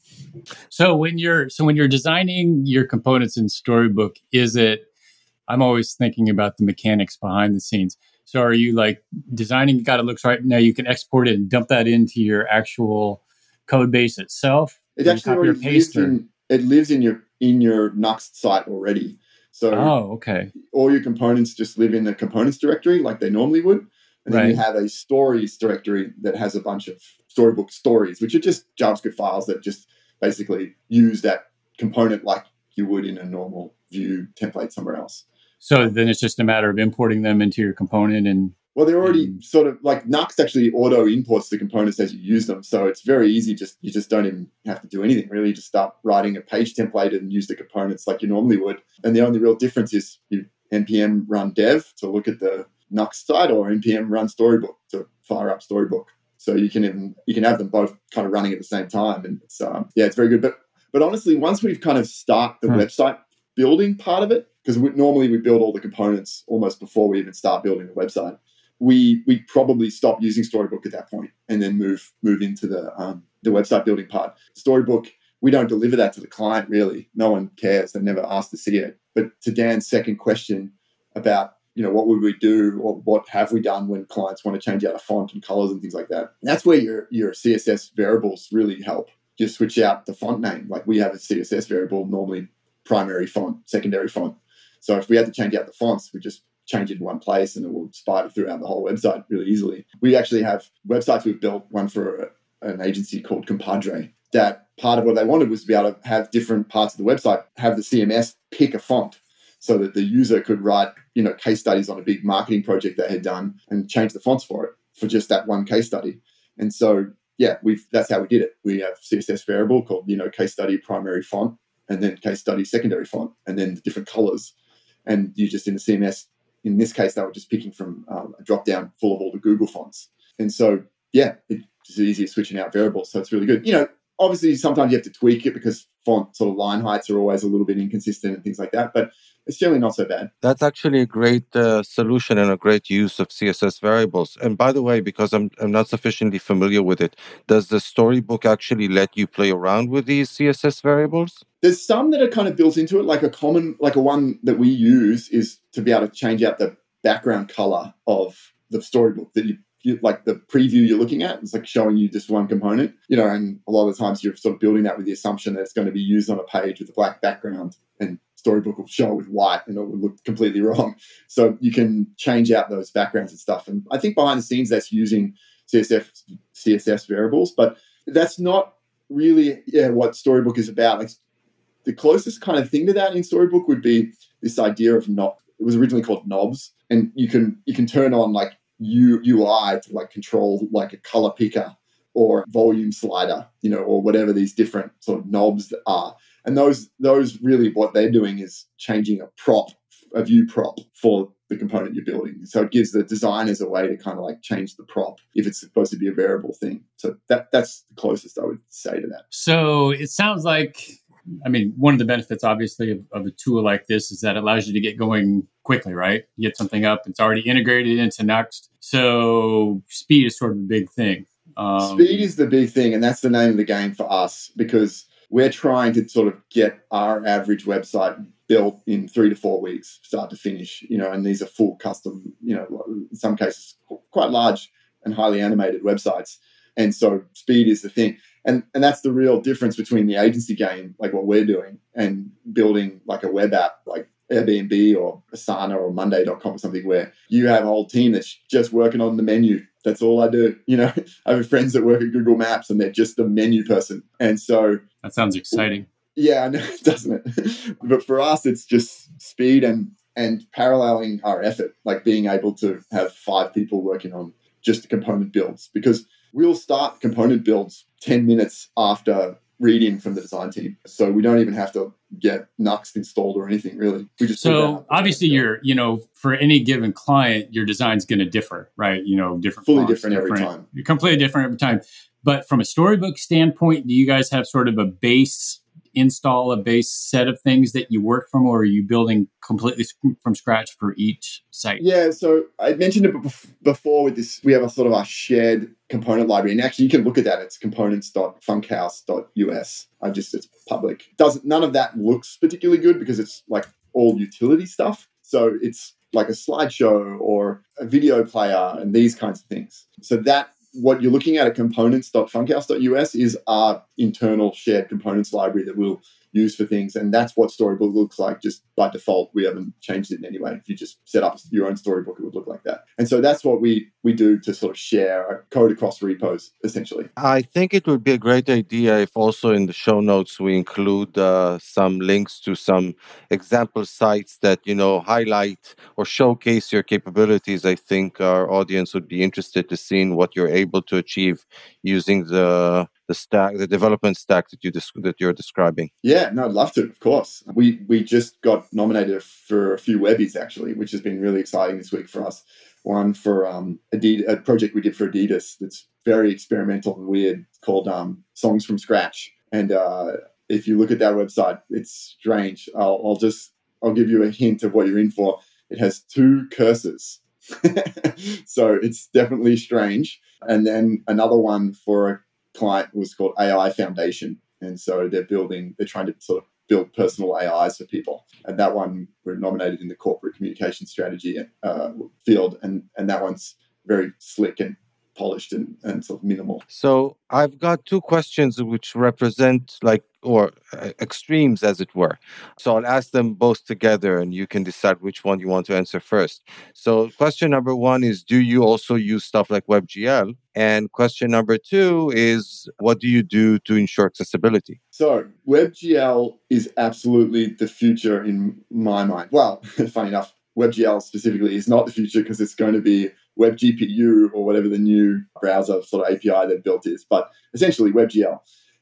Speaker 1: So when you're so when you're designing your components in Storybook, is it I'm always thinking about the mechanics behind the scenes. So are you like designing got it looks right now you can export it and dump that into your actual code base itself?
Speaker 4: It actually lives in, it lives in your in your Nuxt site already. So
Speaker 1: oh, okay.
Speaker 4: All your components just live in the components directory like they normally would. And then
Speaker 1: Right.
Speaker 4: you have a stories directory that has a bunch of storybook stories, which are just JavaScript files that just basically use that component like you would in a normal Vue template somewhere else.
Speaker 1: So then it's just a matter of importing them into your component and
Speaker 4: Well, they're already
Speaker 1: Mm.
Speaker 4: sort of like Nuxt actually auto imports the components as you use them, so it's very easy. Just you just don't even have to do anything really. You just start writing a page template and use the components like you normally would. And the only real difference is you npm run dev to look at the Nuxt site or npm run storybook to fire up storybook. So you can even you can have them both kind of running at the same time, and it's um, yeah, it's very good. But but honestly, once we've kind of start the
Speaker 1: Hmm.
Speaker 4: website building part of it, because normally we build all the components almost before we even start building the website we we probably stop using Storybook at that point and then move move into the um, the website building part. Storybook, we don't deliver that to the client really. No one cares. They never asked to see it. But to Dan's second question about you know what would we do or what have we done when clients want to change out a font and colors and things like that. That's where your your CSS variables really help. Just switch out the font name. Like we have a CSS variable normally primary font, secondary font. So if we had to change out the fonts, we just change it in one place and it will spider throughout the whole website really easily. We actually have websites we've built, one for an agency called Compadre, that part of what they wanted was to be able to have different parts of the website have the CMS pick a font so that the user could write, you know, case studies on a big marketing project they had done and change the fonts for it for just that one case study. And so, yeah, we've that's how we did it. We have CSS variable called, you know, case study primary font and then case study secondary font and then the different colors. And you just in the CMS in this case, they were just picking from um, a drop down full of all the Google fonts. And so, yeah, it's easy switching out variables. So it's really good. You know, obviously, sometimes you have to tweak it because font sort of line heights are always a little bit inconsistent and things like that. But it's generally not so bad.
Speaker 3: That's actually a great uh, solution and a great use of CSS variables. And by the way, because I'm, I'm not sufficiently familiar with it, does the storybook actually let you play around with these CSS variables?
Speaker 4: There's some that are kind of built into it. Like a common, like a one that we use is to be able to change out the background color of the storybook that you, you like the preview you're looking at. It's like showing you just one component, you know, and a lot of the times you're sort of building that with the assumption that it's going to be used on a page with a black background and storybook will show it with white and it will look completely wrong. So you can change out those backgrounds and stuff. And I think behind the scenes that's using CSS CSS variables, but that's not really yeah, what Storybook is about. Like the closest kind of thing to that in Storybook would be this idea of not. It was originally called knobs, and you can you can turn on like U, UI to like control like a color picker or volume slider, you know, or whatever these different sort of knobs are. And those those really what they're doing is changing a prop, a Vue prop for the component you're building. So it gives the designers a way to kind of like change the prop if it's supposed to be a variable thing. So that that's the closest I would say to that.
Speaker 1: So it sounds like, I mean, one of the benefits, obviously, of, of a tool like this is that it allows you to get going quickly, right? You get something up, it's already integrated into Nuxt. So speed is sort of a big thing. Um,
Speaker 4: Speed is the big thing, and that's the name of the game for us because we're trying to sort of get our average website built in three to four weeks, start to finish. You know, and these are full custom. You know, in some cases, quite large and highly animated websites. And so, speed is the thing, and and that's the real difference between the agency game, like what we're doing, and building like a web app, like Airbnb or Asana or Monday.com or something, where you have a whole team that's just working on the menu that's all I do. You know, I have friends that work at Google Maps and they're just the menu person. And so,
Speaker 1: that sounds exciting.
Speaker 4: yeah, I know, doesn't it? but for us, it's just speed and and paralleling our effort, like being able to have five people working on just the component builds because we'll start component builds 10 minutes after reading from the design team. So we don't even have to get Nuxt installed or anything really. We just
Speaker 1: So obviously, you're, you know, for any given client, your design's going to differ, right? You know, different,
Speaker 4: Fully
Speaker 1: fonts,
Speaker 4: different every time.
Speaker 1: completely different every time. But from a storybook standpoint, do you guys have sort of a base install, a base set of things that you work from, or are you building completely from scratch for each site?
Speaker 4: Yeah, so I mentioned it before with this. We have a sort of our shared component library, and actually, you can look at that. It's components.funkhaus.us. I just it's public. Doesn't none of that looks particularly good because it's like all utility stuff. So it's like a slideshow or a video player and these kinds of things. So that what you're looking at at components.funkhaus.us is our internal shared components library that we'll use for things. And that's what Storybook looks like just by default. We haven't changed it in any way. If you just set up your own Storybook, it would look like that. And so that's what we, we do to sort of share code across repos, essentially.
Speaker 3: I think it would be a great idea if also in the show notes we include uh, some links to some example sites that, you know, highlight or showcase your capabilities. I think our audience would be interested to seeing what you're able to achieve using the the stack, the development stack that you that you're describing.
Speaker 4: Yeah, no, I'd love to. Of course, we we just got nominated for a few Webbies actually, which has been really exciting this week for us. One for um, a project we did for Adidas that's very experimental and weird called um, Songs from Scratch. And uh, if you look at that website, it's strange. I'll, I'll just I'll give you a hint of what you're in for. It has two cursors. so it's definitely strange. And then another one for a client was called AI Foundation. And so they're building, they're trying to sort of build personal AIs for people. And that one we're nominated in the corporate communication strategy uh, field. And, and that one's very slick and polished and, and sort of minimal.
Speaker 3: So I've got two questions which represent like or uh, extremes as it were. So I'll ask them both together and you can decide which one you want to answer first. So question number 1 is do you also use stuff like WebGL? And question number 2 is what do you do to ensure accessibility?
Speaker 4: So WebGL is absolutely the future in my mind. Well, funny enough, WebGL specifically is not the future because it's going to be WebGPU or whatever the new browser sort of API they've built is. But essentially, WebGL.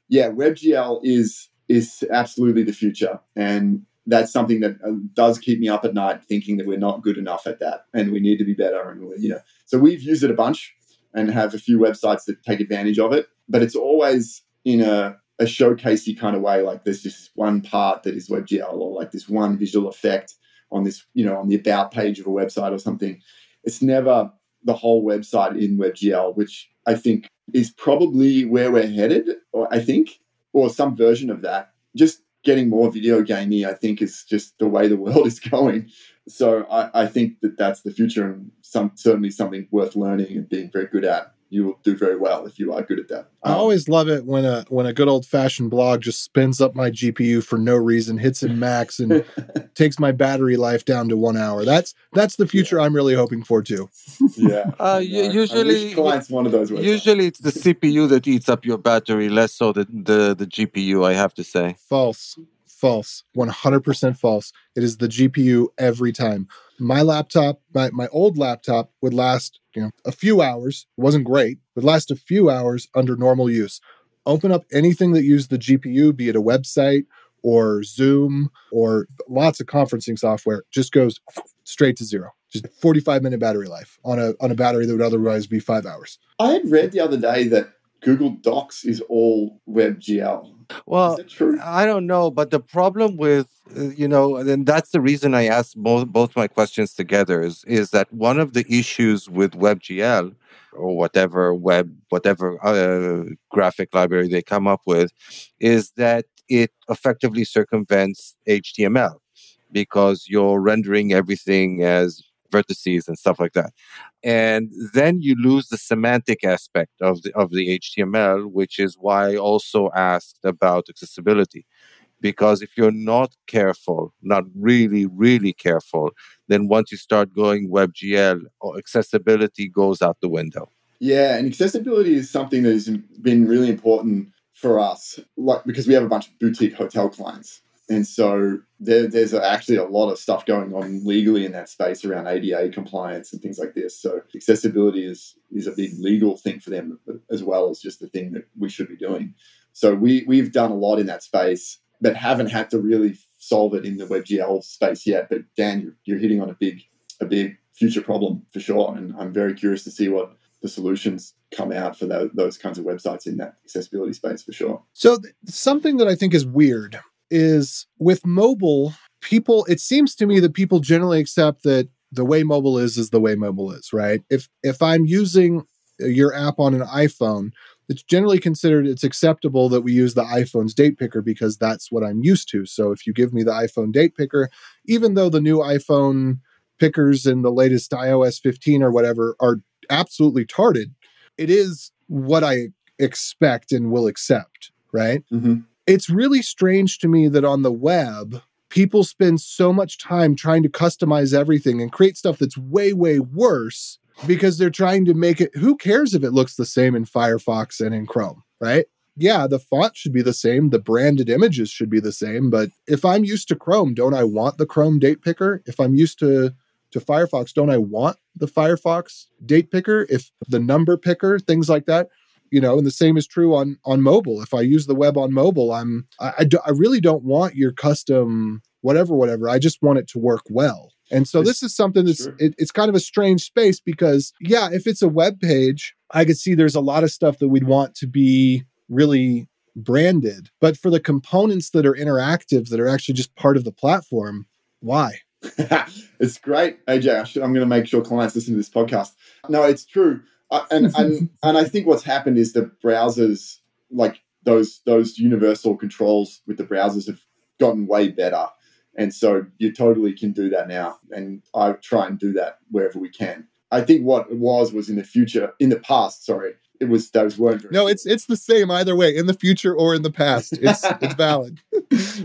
Speaker 4: Yeah, WebGL is is absolutely the future, and that's something that uh, does keep me up at night, thinking that we're not good enough at that, and we need to be better. And you know, so we've used it a bunch and have a few websites that take advantage of it, but it's always in a a showcasey kind of way. Like there's just one part that is WebGL, or like this one visual effect on this, you know, on the about page of a website or something. It's never the whole website in WebGL, which I think is probably where we're headed, or I think, or some version of that. Just getting more video gamey, I think, is just the way the world is going. So I, I think that that's the future and some certainly something worth learning and being very good at you will do very well if you are good at that.
Speaker 2: Um, I always love it when a when a good old fashioned blog just spins up my GPU for no reason, hits in max, and takes my battery life down to one hour. That's that's the future yeah. I'm really hoping for too.
Speaker 4: Yeah,
Speaker 3: uh, usually
Speaker 4: clients one of those.
Speaker 3: Usually it's the CPU that eats up your battery, less so the the, the GPU. I have to say,
Speaker 2: false. False. 100% false. It is the GPU every time. My laptop, my, my old laptop would last, you know, a few hours. It wasn't great, would last a few hours under normal use. Open up anything that used the GPU, be it a website or Zoom or lots of conferencing software, just goes straight to zero. Just 45 minute battery life on a on a battery that would otherwise be five hours.
Speaker 4: I had read the other day that Google Docs is all WebGL.
Speaker 3: Well, I don't know, but the problem with uh, you know, and that's the reason I asked both both my questions together is is that one of the issues with WebGL or whatever web whatever uh, graphic library they come up with is that it effectively circumvents HTML because you're rendering everything as vertices and stuff like that. And then you lose the semantic aspect of the, of the HTML, which is why I also asked about accessibility. Because if you're not careful, not really, really careful, then once you start going WebGL, oh, accessibility goes out the window.
Speaker 4: Yeah, and accessibility is something that has been really important for us, like because we have a bunch of boutique hotel clients and so there, there's actually a lot of stuff going on legally in that space around ADA compliance and things like this. So accessibility is is a big legal thing for them as well as just the thing that we should be doing. So we we've done a lot in that space, but haven't had to really solve it in the WebGL space yet. But Dan, you're, you're hitting on a big a big future problem for sure, and I'm very curious to see what the solutions come out for those, those kinds of websites in that accessibility space for sure.
Speaker 2: So th- something that I think is weird is with mobile, people, it seems to me that people generally accept that the way mobile is is the way mobile is, right? If if I'm using your app on an iPhone, it's generally considered it's acceptable that we use the iPhone's date picker because that's what I'm used to. So if you give me the iPhone date picker, even though the new iPhone pickers in the latest iOS 15 or whatever are absolutely tarded, it is what I expect and will accept, right?
Speaker 4: Mm-hmm.
Speaker 2: It's really strange to me that on the web, people spend so much time trying to customize everything and create stuff that's way, way worse because they're trying to make it. Who cares if it looks the same in Firefox and in Chrome, right? Yeah, the font should be the same, the branded images should be the same, but if I'm used to Chrome, don't I want the Chrome date picker? If I'm used to to Firefox, don't I want the Firefox date picker? If the number picker, things like that, you know, and the same is true on on mobile. If I use the web on mobile, I'm I, I, do, I really don't want your custom whatever whatever. I just want it to work well. And so this is something that's sure. it, it's kind of a strange space because yeah, if it's a web page, I could see there's a lot of stuff that we'd want to be really branded. But for the components that are interactive, that are actually just part of the platform, why?
Speaker 4: it's great, AJ. I'm going to make sure clients listen to this podcast. No, it's true, uh, and and and I think what's happened is the browsers, like those those universal controls with the browsers, have gotten way better, and so you totally can do that now. And I try and do that wherever we can. I think what it was was in the future, in the past. Sorry, it was those weren't.
Speaker 2: No, it's it's the same either way, in the future or in the past. It's it's valid.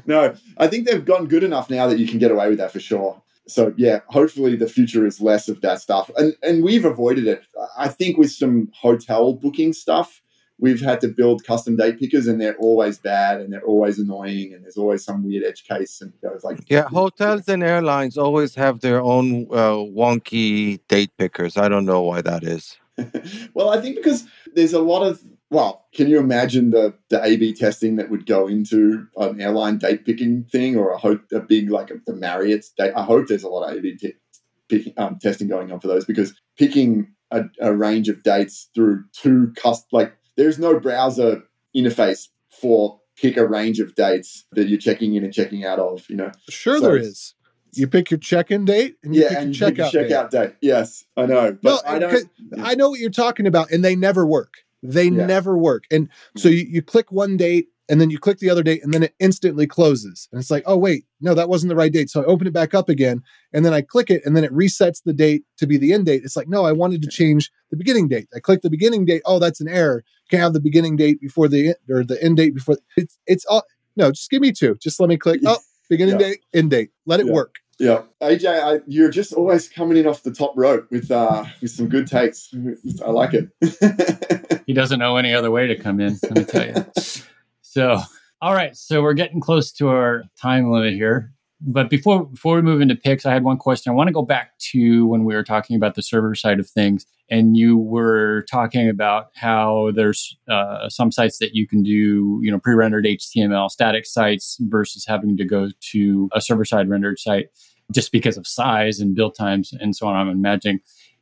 Speaker 4: no, I think they've gotten good enough now that you can get away with that for sure. So yeah, hopefully the future is less of that stuff, and and we've avoided it. I think with some hotel booking stuff, we've had to build custom date pickers and they're always bad and they're always annoying and there's always some weird edge case and it was like
Speaker 3: yeah hotels and airlines always have their own uh, wonky date pickers. I don't know why that is.
Speaker 4: Well i think because there's a lot of well can you imagine the the a b testing that would go into an airline date picking thing or a, ho- a big like a, the marriott's date i hope there's a lot of a b t- picking, um, testing going on for those because picking a, a range of dates through two cust like there's no browser interface for pick a range of dates that you're checking in and checking out of, you know.
Speaker 2: Sure so, there is. You pick your check-in date and you yeah, pick and your checkout,
Speaker 4: checkout date. date. Yes, I know. But I don't
Speaker 2: I know what you're talking about and they never work. They yeah. never work. And so you, you click one date and then you click the other date and then it instantly closes. And it's like oh wait no that wasn't the right date. So i open it back up again and then i click it and then it resets the date to be the end date. It's like no i wanted to change the beginning date. I click the beginning date. Oh that's an error. Can't have the beginning date before the or the end date before it's it's all no just give me two. Just let me click oh beginning yeah. date end date. Let it
Speaker 4: yeah.
Speaker 2: work.
Speaker 4: Yeah, AJ, I, you're just always coming in off the top rope with uh, with some good takes. I like it.
Speaker 1: he doesn't know any other way to come in. Let me tell you. So, all right. So we're getting close to our time limit here. But before before we move into picks, I had one question. I want to go back to when we were talking about the server side of things, and you were talking about how there's uh, some sites that you can do, you know, pre-rendered HTML static sites versus having to go to a server side rendered site just because of size and build times and so on. I'm imagining.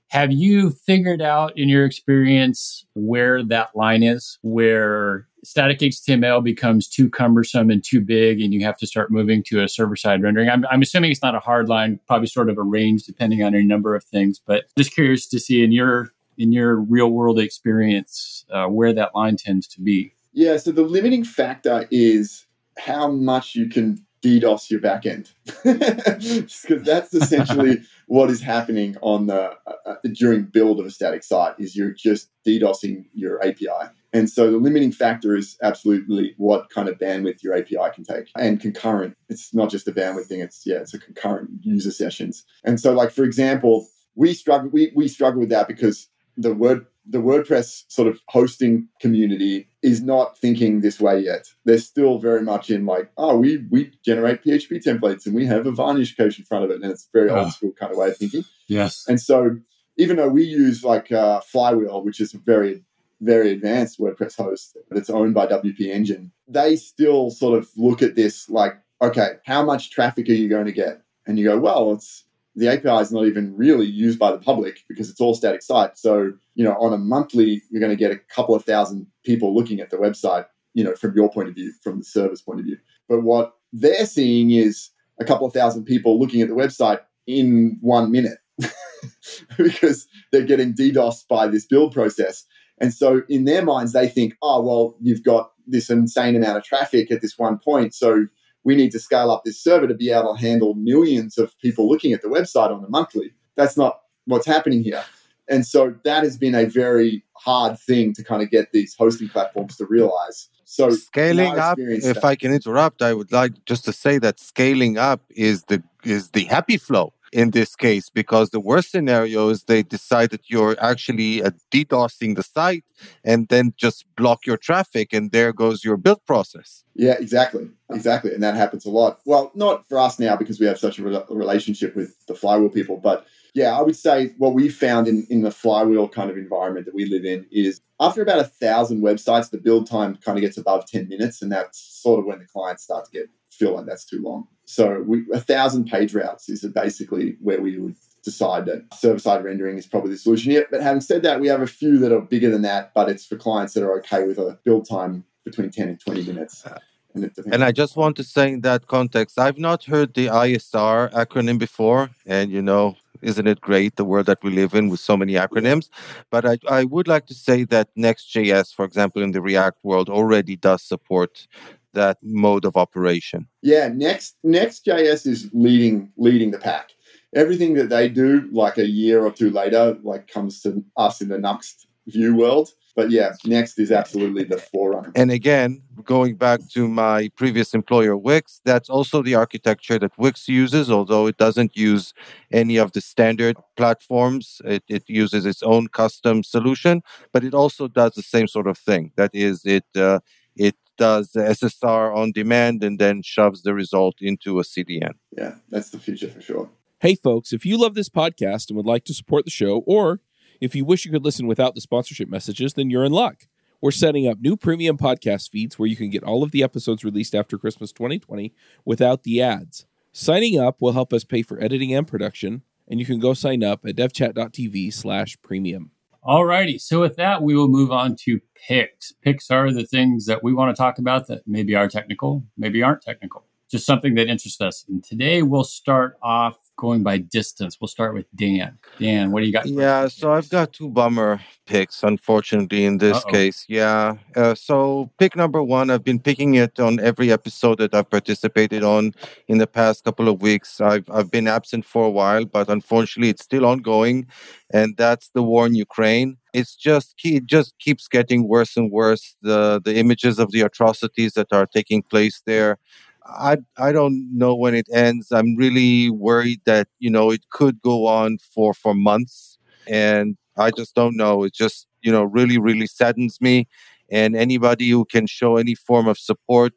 Speaker 1: Have you figured out in your experience where that line is, where static HTML becomes too cumbersome and too big, and you have to start moving to a server side rendering. I'm, I'm assuming it's not a hard line, probably sort of a range depending on a number of things. But just curious to see in your in your real world experience uh, where that line tends to be.
Speaker 4: Yeah, so the limiting factor is how much you can DDoS your backend, because that's essentially what is happening on the uh, uh, during build of a static site. Is you're just DDoSing your API. And so the limiting factor is absolutely what kind of bandwidth your API can take and concurrent. It's not just a bandwidth thing. It's yeah, it's a concurrent user sessions. And so like, for example, we struggle, we, we struggle with that because the word, the WordPress sort of hosting community is not thinking this way yet. They're still very much in like, oh, we we generate PHP templates and we have a varnish cache in front of it, and it's very old school kind of way of thinking.
Speaker 1: Yes.
Speaker 4: And so even though we use like uh, Flywheel, which is a very very advanced WordPress host that's owned by WP Engine, they still sort of look at this like, okay, how much traffic are you going to get? And you go, well, it's the API is not even really used by the public because it's all static site. So, you know, on a monthly, you're going to get a couple of thousand people looking at the website, you know, from your point of view, from the service point of view. But what they're seeing is a couple of thousand people looking at the website in one minute because they're getting DDoS by this build process. And so in their minds, they think, oh, well, you've got this insane amount of traffic at this one point. So we need to scale up this server to be able to handle millions of people looking at the website on a monthly. That's not what's happening here. And so that has been a very hard thing to kind of get these hosting platforms to realize. So
Speaker 3: scaling up, if that, I can interrupt, I would like just to say that scaling up is the is the happy flow in this case because the worst scenario is they decide that you're actually uh, DDoSing the site and then just block your traffic and there goes your build process.
Speaker 4: Yeah, exactly. Exactly. And that happens a lot. Well, not for us now because we have such a re- relationship with the flywheel people, but yeah, I would say what we found in, in the flywheel kind of environment that we live in is after about a thousand websites, the build time kind of gets above 10 minutes. And that's sort of when the clients start to get feel like that's too long. So we, a thousand page routes is basically where we would decide that server side rendering is probably the solution here. But having said that, we have a few that are bigger than that, but it's for clients that are okay with a build time between 10 and 20 minutes.
Speaker 3: Uh, and, and I just want to say in that context, I've not heard the ISR acronym before. And, you know, isn't it great, the world that we live in with so many acronyms? But I, I would like to say that Next.js, for example, in the React world already does support that mode of operation.
Speaker 4: Yeah, Next Next.js is leading leading the pack. Everything that they do, like a year or two later, like comes to us in the Nuxt Vue world. But yeah, Next is absolutely the forerunner.
Speaker 3: And again, going back to my previous employer, Wix, that's also the architecture that Wix uses, although it doesn't use any of the standard platforms. It, it uses its own custom solution, but it also does the same sort of thing. That is, it uh, it does the SSR on demand and then shoves the result into a CDN.
Speaker 4: Yeah, that's the future for sure.
Speaker 5: Hey, folks, if you love this podcast and would like to support the show, or if you wish you could listen without the sponsorship messages, then you're in luck. We're setting up new premium podcast feeds where you can get all of the episodes released after Christmas 2020 without the ads. Signing up will help us pay for editing and production, and you can go sign up at devchat.tv slash premium.
Speaker 1: Alrighty, so with that, we will move on to picks. Picks are the things that we want to talk about that maybe are technical, maybe aren't technical, just something that interests us. And today we'll start off going by distance. We'll start with Dan. Dan, what do you got?
Speaker 3: Yeah, so I've got two bummer picks, unfortunately, in this Uh-oh. case. Yeah. Uh, so, pick number one, I've been picking it on every episode that I've participated on in the past couple of weeks. I've, I've been absent for a while, but unfortunately, it's still ongoing. And that's the war in Ukraine. It's just it just keeps getting worse and worse. The the images of the atrocities that are taking place there I I don't know when it ends. I'm really worried that you know it could go on for for months, and I just don't know. It just you know really really saddens me. And anybody who can show any form of support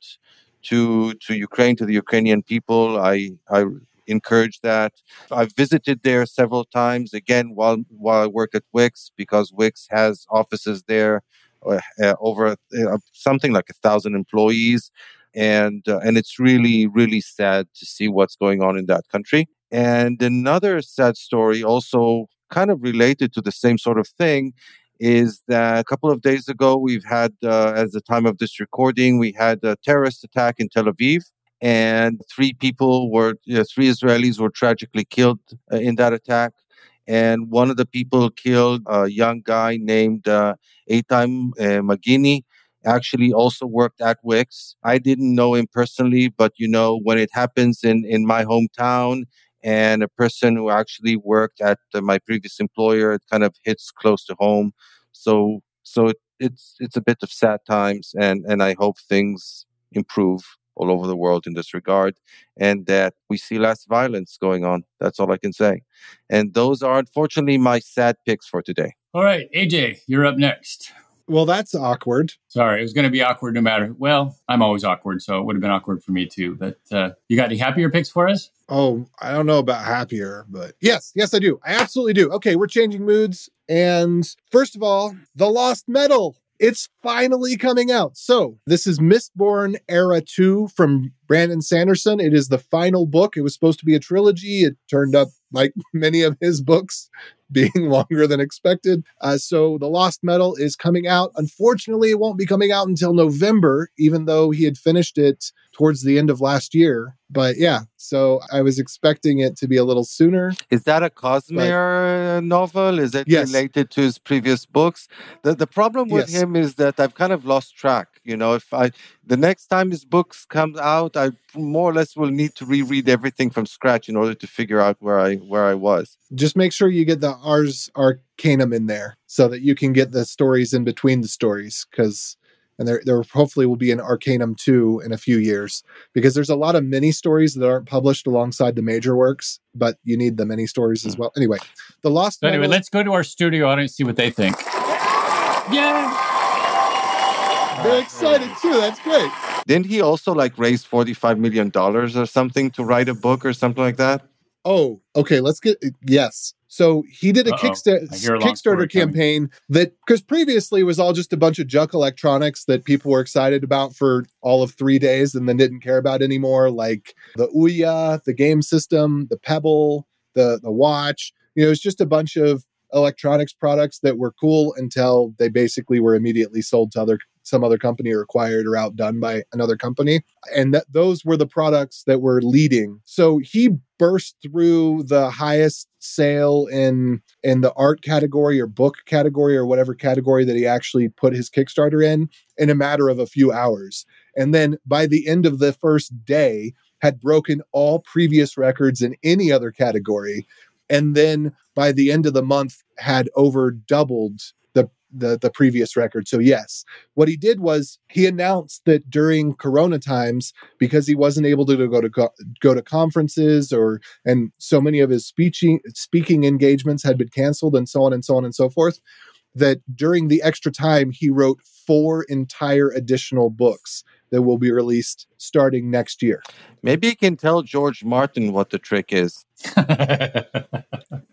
Speaker 3: to to Ukraine to the Ukrainian people, I I encourage that. I've visited there several times again while while I work at Wix because Wix has offices there. Uh, over uh, something like a thousand employees and uh, and it's really really sad to see what's going on in that country. And another sad story, also kind of related to the same sort of thing, is that a couple of days ago we've had, uh, the time of this recording, we had a terrorist attack in Tel Aviv. And three people were, you know, three Israelis were tragically killed uh, in that attack and one of the people killed a young guy named uh, Eitan uh, Magini, actually also worked at Wix. I didn't know him personally, but you know, when it happens in, in my hometown and a person who actually worked at my previous employer, it kind of hits close to home. So, so it, it's, it's a bit of sad times and, and I hope things improve all over the world in this regard and that we see less violence going on. That's all I can say. And those are unfortunately my sad picks for today.
Speaker 1: All right, AJ, you're up next.
Speaker 2: Well, that's awkward.
Speaker 1: Sorry, it was going to be awkward no matter. Well, I'm always awkward, so it would have been awkward for me too. But uh, you got any happier picks for us?
Speaker 2: Oh, I don't know about happier, but yes, yes, I do. I absolutely do. Okay, we're changing moods. And first of all, The Lost Metal. It's finally coming out. So, this is Mistborn Era 2 from Brandon Sanderson. It is the final book. It was supposed to be a trilogy. It turned up like many of his books being longer than expected. Uh, so The Lost Metal is coming out. Unfortunately, it won't be coming out until November, even though he had finished it towards the end of last year. But yeah, so I was expecting it to be a little sooner.
Speaker 3: Is that a Cosmere but, novel? Is it
Speaker 2: yes.
Speaker 3: related to his previous books? The the problem with yes. him is that I've kind of lost track. You know, if I the next time his books come out, I more or less will need to reread everything from scratch in order to figure out where I where I was.
Speaker 2: Just make sure you get the Ars Arcanum in there so that you can get the stories in between the stories because and there there hopefully will be an Arcanum 2 in a few years because there's a lot of mini stories that aren't published alongside the major works, but you need the mini stories as hmm. well. Anyway, the Lost.
Speaker 1: So anyway, let's go to our studio audience see what they think.
Speaker 2: Yeah. They're excited too. That's great.
Speaker 3: Didn't he also like raise forty-five million dollars or something to write a book or something like that?
Speaker 2: Oh, okay. Let's get yes. So he did a Kickstarter, Kickstarter campaign that because previously it was all just a bunch of junk electronics that people were excited about for all of three days and then didn't care about anymore, like the Ouya, the game system, the Pebble, the the watch. You know, it's just a bunch of electronics products that were cool until they basically were immediately sold to other some other company or acquired or outdone by another company and that those were the products that were leading so he burst through the highest sale in in the art category or book category or whatever category that he actually put his kickstarter in in a matter of a few hours. And then by the end of the first day had broken all previous records in any other category. And then by the end of the month had over doubled the, the the previous record. So yes, what he did was he announced that during Corona times, because he wasn't able to go to go, go to conferences or and so many of his speaking speaking engagements had been canceled and so on and so on and so forth, that during the extra time he wrote four entire additional books that will be released starting next year.
Speaker 3: Maybe you can tell George Martin what the trick is.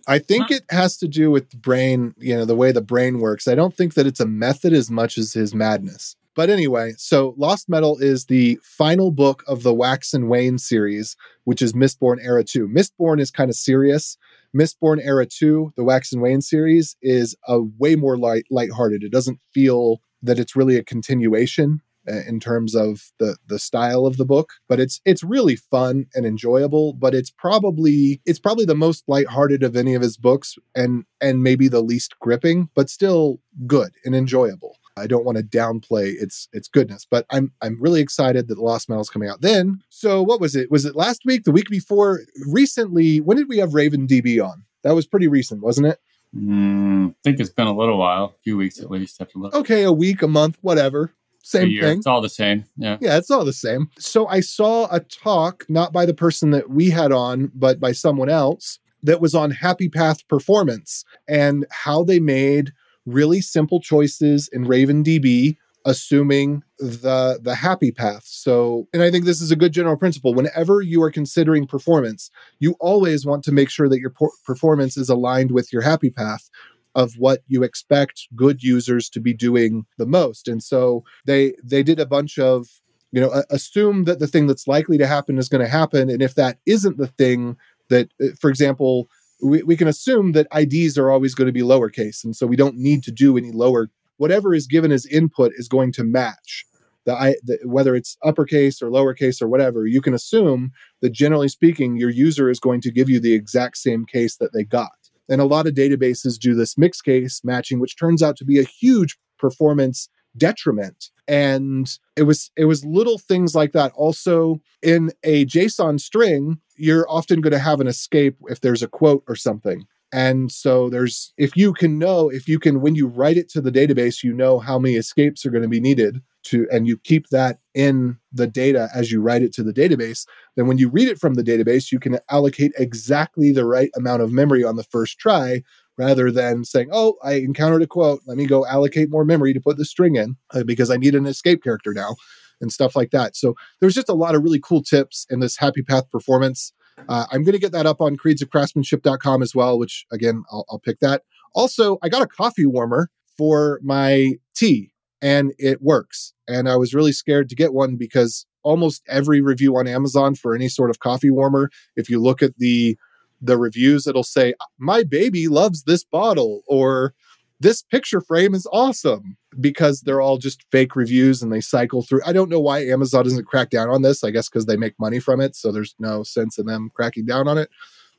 Speaker 2: I think it has to do with the brain, you know, the way the brain works. I don't think that it's a method as much as his madness. But anyway, so Lost Metal is the final book of the Wax and Wayne series, which is Mistborn Era 2. Mistborn is kind of serious. Mistborn Era 2, the Wax and Wayne series, is a way more light lighthearted. It doesn't feel that it's really a continuation in terms of the the style of the book but it's it's really fun and enjoyable but it's probably it's probably the most lighthearted of any of his books and and maybe the least gripping but still good and enjoyable I don't want to downplay its its goodness, but I'm I'm really excited that the Lost Metal is coming out. Then, so what was it? Was it last week? The week before? Recently? When did we have Raven DB on? That was pretty recent, wasn't it?
Speaker 1: Mm, I think it's been a little while, a few weeks at least. After look.
Speaker 2: Okay, a week, a month, whatever same thing.
Speaker 1: It's all the same. Yeah.
Speaker 2: Yeah, it's all the same. So I saw a talk, not by the person that we had on, but by someone else that was on Happy Path performance and how they made really simple choices in Raven DB assuming the the happy path so and i think this is a good general principle whenever you are considering performance you always want to make sure that your por- performance is aligned with your happy path of what you expect good users to be doing the most. And so they they did a bunch of you know assume that the thing that's likely to happen is going to happen and if that isn't the thing that uh, for example we, we can assume that ids are always going to be lowercase and so we don't need to do any lower whatever is given as input is going to match the, I, the, whether it's uppercase or lowercase or whatever, you can assume that generally speaking, your user is going to give you the exact same case that they got. And a lot of databases do this mixed case matching, which turns out to be a huge performance detriment. And it was it was little things like that. Also in a json string you're often going to have an escape if there's a quote or something and so there's if you can know if you can when you write it to the database you know how many escapes are going to be needed to and you keep that in the data as you write it to the database then when you read it from the database you can allocate exactly the right amount of memory on the first try rather than saying oh i encountered a quote. Let me go allocate more memory to put the string in uh, because i need an escape character now and stuff like that. So there's just a lot of really cool tips in this happy path performance uh, i'm going to get that up on creedsofcraftsmanship.com as well which again I'll, I'll pick that also i got a coffee warmer for my tea and it works. And I was really scared to get one because almost every review on Amazon for any sort of coffee warmer, if you look at the the reviews, it'll say, "My baby loves this bottle," or "This picture frame is awesome." Because they're all just fake reviews and they cycle through. I don't know why Amazon doesn't crack down on this. I guess because they make money from it. So there's no sense in them cracking down on it.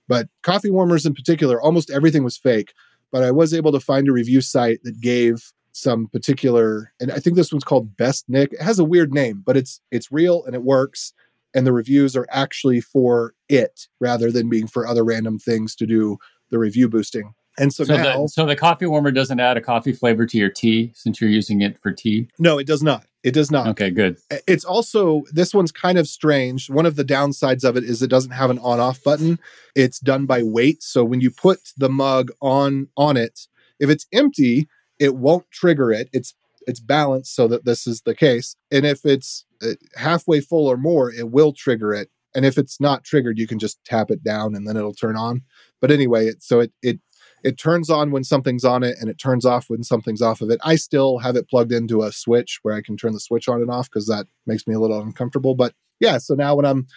Speaker 2: But coffee warmers in particular, almost everything was fake. But I was able to find a review site that gave some particular, and I think this one's called Best Nick. It has a weird name, but it's it's real and it works. And the reviews are actually for it rather than being for other random things to do the review boosting. And so,
Speaker 1: so
Speaker 2: now,
Speaker 1: the, so the coffee warmer doesn't add a coffee flavor to your tea since you're using it for tea.
Speaker 2: No, it does not. It does not.
Speaker 1: Okay, good.
Speaker 2: It's also this one's kind of strange. One of the downsides of it is it doesn't have an on-off button. It's done by weight. So when you put the mug on on it, if it's empty, it won't trigger it. It's it's balanced so that this is the case. And if it's uh, halfway full or more, it will trigger it. And if it's not triggered, you can just tap it down and then it'll turn on. But anyway, it, so it it it turns on when something's on it and it turns off when something's off of it. I still have it plugged into a switch where I can turn the switch on and off because that makes me a little uncomfortable. But yeah, so now when I'm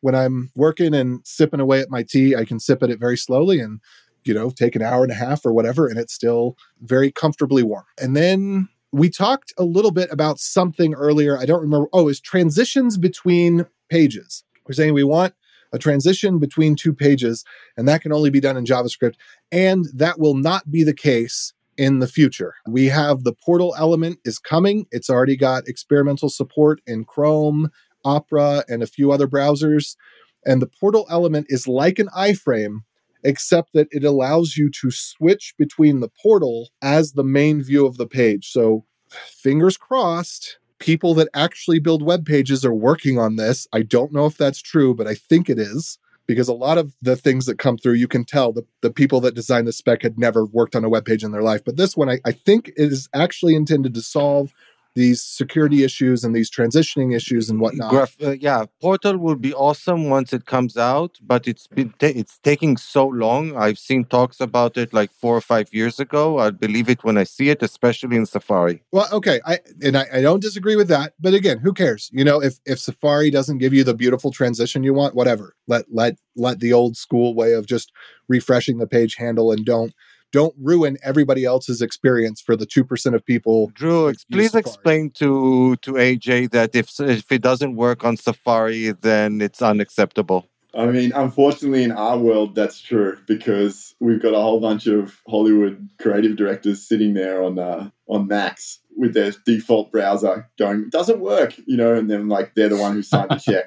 Speaker 2: when I'm working and sipping away at my tea, I can sip at it very slowly and you know take an hour and a half or whatever, and it's still very comfortably warm. And then we talked a little bit about something earlier. I don't remember. Oh, is transitions between pages. We're saying we want a transition between two pages, and that can only be done in JavaScript. And that will not be the case in the future. We have the portal element is coming. It's already got experimental support in Chrome, Opera, and a few other browsers. And the portal element is like an iframe, except that it allows you to switch between the portal as the main view of the page. So, fingers crossed, people that actually build web pages are working on this. I don't know if that's true, but I think it is because a lot of the things that come through, you can tell the, the people that designed the spec had never worked on a web page in their life. But this one, I, I think, is actually intended to solve these security issues and these transitioning issues and whatnot. Graph,
Speaker 3: uh, yeah, Portal will be awesome once it comes out, but it's been ta- it's taking so long. I've seen talks about it like four or five years ago. I'd believe it when I see it, especially in Safari.
Speaker 2: Well, okay, I and I, I don't disagree with that, but again, who cares? You know, if if Safari doesn't give you the beautiful transition you want, whatever. Let let let the old school way of just refreshing the page handle and don't don't ruin everybody else's experience for the 2% of people.
Speaker 3: Drew, please Safari. explain to, to AJ that if, if it doesn't work on Safari, then it's unacceptable.
Speaker 4: I mean, unfortunately, in our world, that's true because we've got a whole bunch of Hollywood creative directors sitting there on uh, on Macs with their default browser going, "Doesn't work," you know, and then like they're the one who signed the check.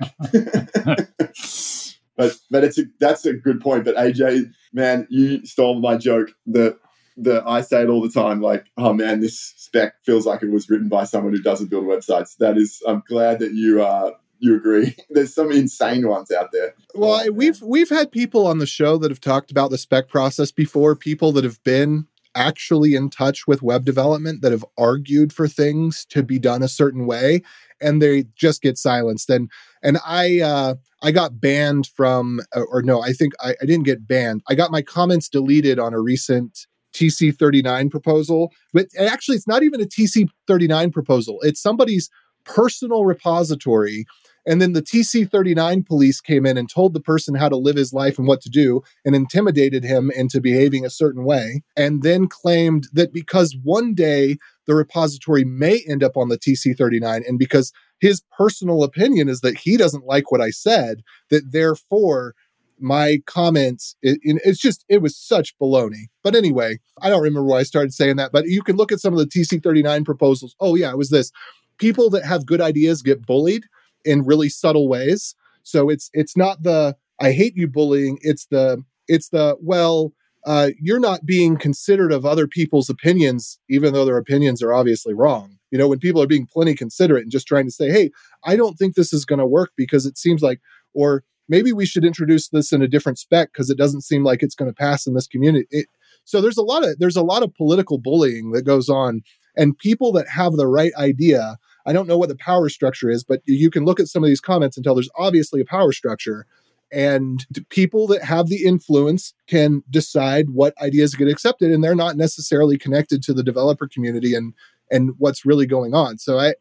Speaker 4: But but it's a, that's a good point. But AJ, man, you stole my joke. That the I say it all the time. Like, oh man, this spec feels like it was written by someone who doesn't build websites. That is, I'm glad that you uh you agree. There's some insane ones out there.
Speaker 2: Well, oh, we've we've had people on the show that have talked about the spec process before. People that have been actually in touch with web development that have argued for things to be done a certain way and they just get silenced. And and i uh i got banned from uh, or no i think I, I didn't get banned. I got my comments deleted on a recent tc39 proposal but actually it's not even a tc39 proposal. It's somebody's personal repository and then the TC 39 police came in and told the person how to live his life and what to do and intimidated him into behaving a certain way. And then claimed that because one day the repository may end up on the TC 39 and because his personal opinion is that he doesn't like what I said, that therefore my comments it, it's just it was such baloney. But anyway i don't remember why i started saying that but you can look at some of the tc39 proposals. Oh yeah it was this. People that have good ideas get bullied in really subtle ways. So it's it's not the I hate you bullying. It's the it's the well uh, you're not being considerate of other people's opinions, even though their opinions are obviously wrong. You know, when people are being plenty considerate and just trying to say, "Hey, I don't think this is going to work because it seems like," or maybe we should introduce this in a different spec because it doesn't seem like it's going to pass in this community. It, so there's a lot of there's a lot of political bullying that goes on, and people that have the right idea I don't know what the power structure is, but you can look at some of these comments and tell there's obviously a power structure. And people that have the influence can decide what ideas get accepted, and they're not necessarily connected to the developer community and and what's really going on. So I,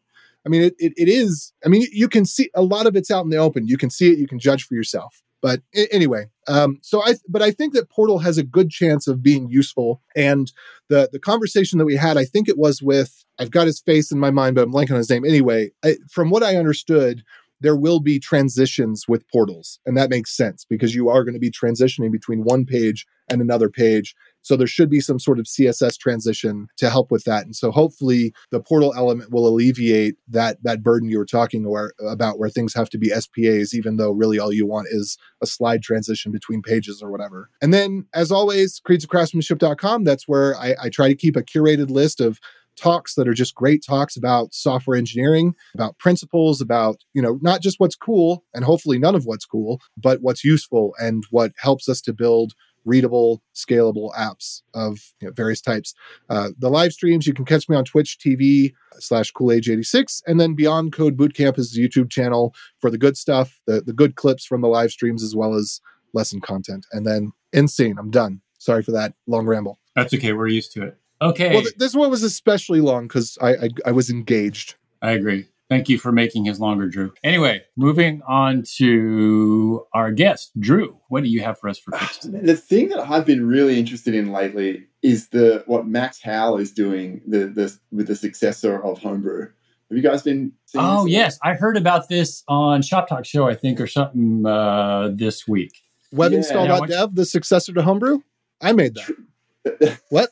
Speaker 2: I mean, it, it, it is. I mean, you can see a lot of it's out in the open. You can see it. You can judge for yourself. But anyway, um, so I but I think that Portal has a good chance of being useful. And the the conversation that we had, I think it was with I've got his face in my mind, but I'm blanking on his name. Anyway, I, from what I understood, there will be transitions with portals. And that makes sense because you are going to be transitioning between one page and another page. So there should be some sort of CSS transition to help with that. And so hopefully the portal element will alleviate that that burden you were talking about where things have to be SPAs, even though really all you want is a slide transition between pages or whatever. And then as always, creedsofcraftsmanship.com, that's where I, I try to keep a curated list of talks that are just great talks about software engineering, about principles, about, you know, not just what's cool and hopefully none of what's cool, but what's useful and what helps us to build readable, scalable apps of you know, various types. Uh, the live streams, you can catch me on Twitch TV slash CoolAJ86. And then Beyond Code Bootcamp is the YouTube channel for the good stuff, the, the good clips from the live streams, as well as lesson content. And then Insane, I'm done. Sorry for that long ramble.
Speaker 1: That's okay. We're used to it. Okay.
Speaker 2: Well, th- this one was especially long because I, I I was engaged.
Speaker 1: I agree. Thank you for making his longer, Drew. Anyway, moving on to our guest, Drew. What do you have for us for fixed?
Speaker 4: The thing that I've been really interested in lately is the what Max Howell is doing the the with the successor of Homebrew. Have you guys been?
Speaker 1: Oh yes, I heard about this on Shop Talk Show, I think, or something uh, this week.
Speaker 2: Webinstall.dev, yeah, the successor to Homebrew. I made that what?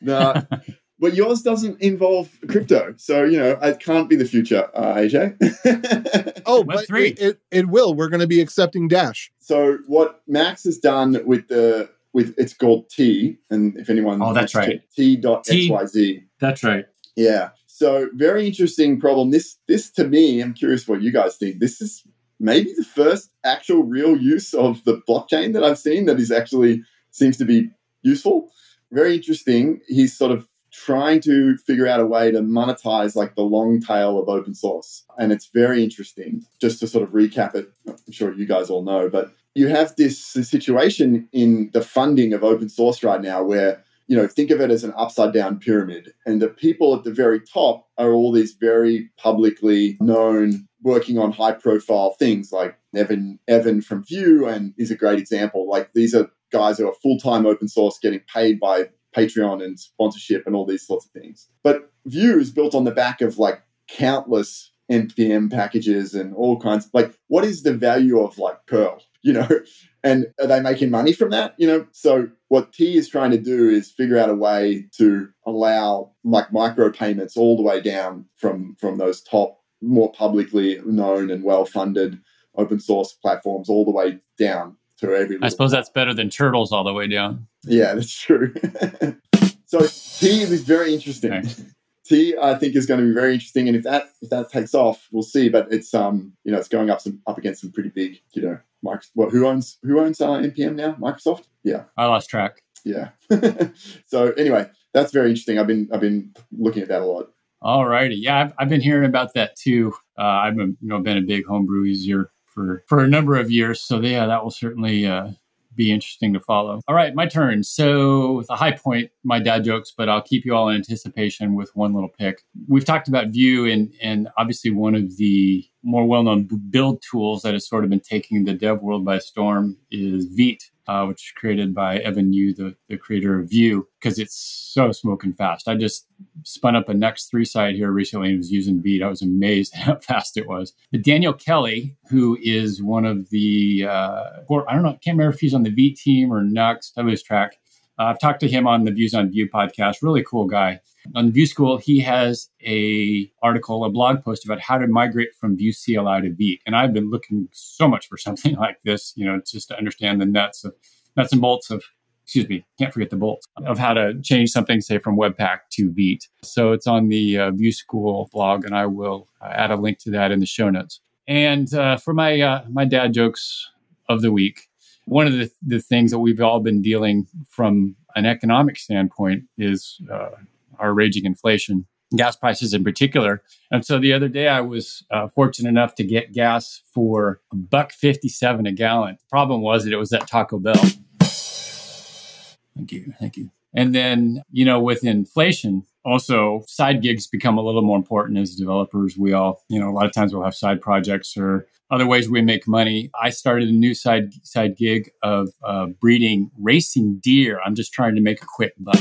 Speaker 4: no, but yours doesn't involve crypto, so you know it can't be the future, uh,
Speaker 2: AJ. oh, but it, it, it will. We're going to be accepting Dash.
Speaker 4: So what Max has done with the with it's called tea, and if anyone
Speaker 1: oh that's right
Speaker 4: tea dot XYZ.
Speaker 1: That's right.
Speaker 4: Yeah. So very interesting problem. This this to me, I'm curious what you guys think. This is maybe the first actual real use of the blockchain that I've seen that is actually seems to be useful very interesting. He's sort of trying to figure out a way to monetize like the long tail of open source. And it's very interesting. Just to sort of recap it, I'm sure you guys all know, but you have this situation in the funding of open source right now where you know think of it as an upside down pyramid and the people at the very top are all these very publicly known working on high profile things like evan evan from vue and is a great example like these are guys who are full time open source getting paid by Patreon and sponsorship and all these sorts of things. But Vue is built on the back of like countless npm packages and all kinds. Like, what is the value of like Perl? You know, and are they making money from that? You know, so what tea is trying to do is figure out a way to allow like micro payments all the way down from from those top, more publicly known and well funded open source platforms all the way down to every.
Speaker 1: I suppose that's better than turtles all the way down.
Speaker 4: Yeah, that's true. so tea is very interesting. Okay. I think, is going to be very interesting, and if that if that takes off, we'll see. But it's um, you know, it's going up some up against some pretty big, you know, Microsoft. Well, who owns who owns uh, npm now? Microsoft. Yeah,
Speaker 1: I lost track.
Speaker 4: Yeah. so anyway, that's very interesting. I've been I've been looking at that a lot.
Speaker 1: All righty. Yeah, I've, I've been hearing about that too. Uh, I've been you know been a big homebrew user for for a number of years. So yeah, that will certainly uh, be interesting to follow. All right, my turn. So the high point, my dad jokes, but I'll keep you all in anticipation with one little pick. We've talked about Vue, and and obviously one of the more well-known build tools that has sort of been taking the dev world by storm is Vite uh, which is created by Evan You, the, the creator of Vue, because it's so smoking fast. I just spun up a Nuxt 3 site here recently and was using Vite. I was amazed how fast it was. But Daniel Kelly, who is one of the, uh, or I don't know, I can't remember if he's on the Vite team or Nuxt, I lose track. Uh, I've talked to him on the Views on Vue podcast. Really cool guy. On Vue School, he has a article, a blog post about how to migrate from Vue CLI to Vite. And I've been looking so much for something like this, you know, just to understand the nuts of nuts and bolts of excuse me, can't forget the bolts of how to change something, say from Webpack to Vite. So it's on the uh, Vue School blog, and I will uh, add a link to that in the show notes. And uh, for my uh, my dad jokes of the week, one of the, the things that we've all been dealing from an economic standpoint is uh, our raging inflation, gas prices in particular. And so the other day, I was uh, fortunate enough to get gas for a buck fifty-seven a gallon. The problem was that it was at Taco Bell. Thank you, thank you. And then you know, with inflation, also side gigs become a little more important as developers. We all, you know, a lot of times we'll have side projects or other ways we make money. I started a new side side gig of uh, breeding racing deer. I'm just trying to make a quick buck.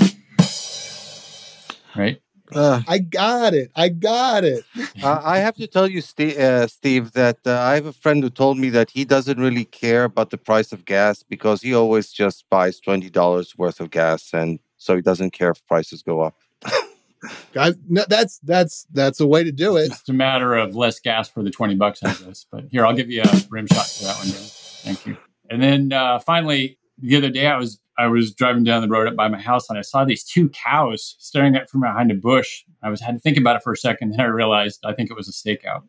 Speaker 1: Right.
Speaker 2: Uh, I got it. I got it.
Speaker 3: uh, I have to tell you, Steve, uh, Steve that uh, I have a friend who told me that he doesn't really care about the price of gas because he always just buys twenty dollars worth of gas, and so he doesn't care if prices go up.
Speaker 2: No, that's that's that's a way to do it.
Speaker 1: It's a matter of less gas for the twenty bucks, I guess. But here, I'll give you a rim shot for that one. Dan. Thank you. And then uh, finally, the other day, I was I was driving down the road up by my house and I saw these two cows staring at from behind a bush. I was had to think about it for a second, then I realized I think it was a stakeout.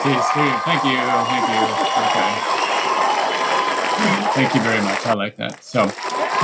Speaker 1: Steve, Steve, thank you, thank you. Okay. Thank you very much. I like that. So,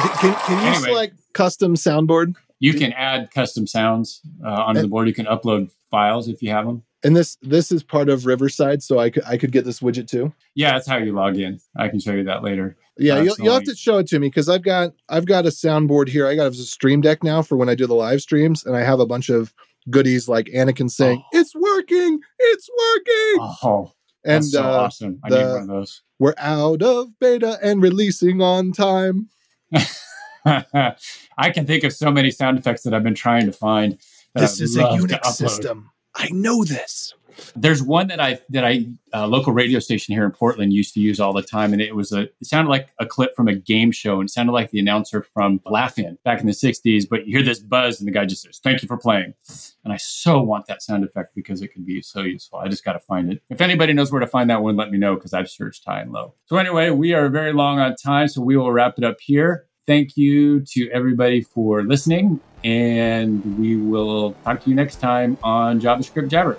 Speaker 2: can, can you anyway, select custom soundboard?
Speaker 1: You can add custom sounds uh, onto and, the board. You can upload files if you have them.
Speaker 2: And this this is part of Riverside, so I could I could get this widget too.
Speaker 1: Yeah, that's how you log in. I can show you that later.
Speaker 2: Yeah, uh, you'll, you'll have to show it to me because I've got I've got a soundboard here. I got a Stream Deck now for when I do the live streams, and I have a bunch of goodies like Anakin saying, oh. "It's working, it's working."
Speaker 1: Oh, and so uh, awesome! I the, need one of those.
Speaker 2: We're out of beta and releasing on time.
Speaker 1: I can think of so many sound effects that I've been trying to find.
Speaker 2: This is a Unix system. I know this.
Speaker 1: There's one that I that I uh, local radio station here in Portland used to use all the time, and it was a it sounded like a clip from a game show, and sounded like the announcer from Laugh-In back in the '60s. But you hear this buzz, and the guy just says, "Thank you for playing," and I so want that sound effect because it can be so useful. I just got to find it. If anybody knows where to find that one, let me know because I've searched high and low. So anyway, we are very long on time, so we will wrap it up here. Thank you to everybody for listening, and we will talk to you next time on JavaScript Jabber.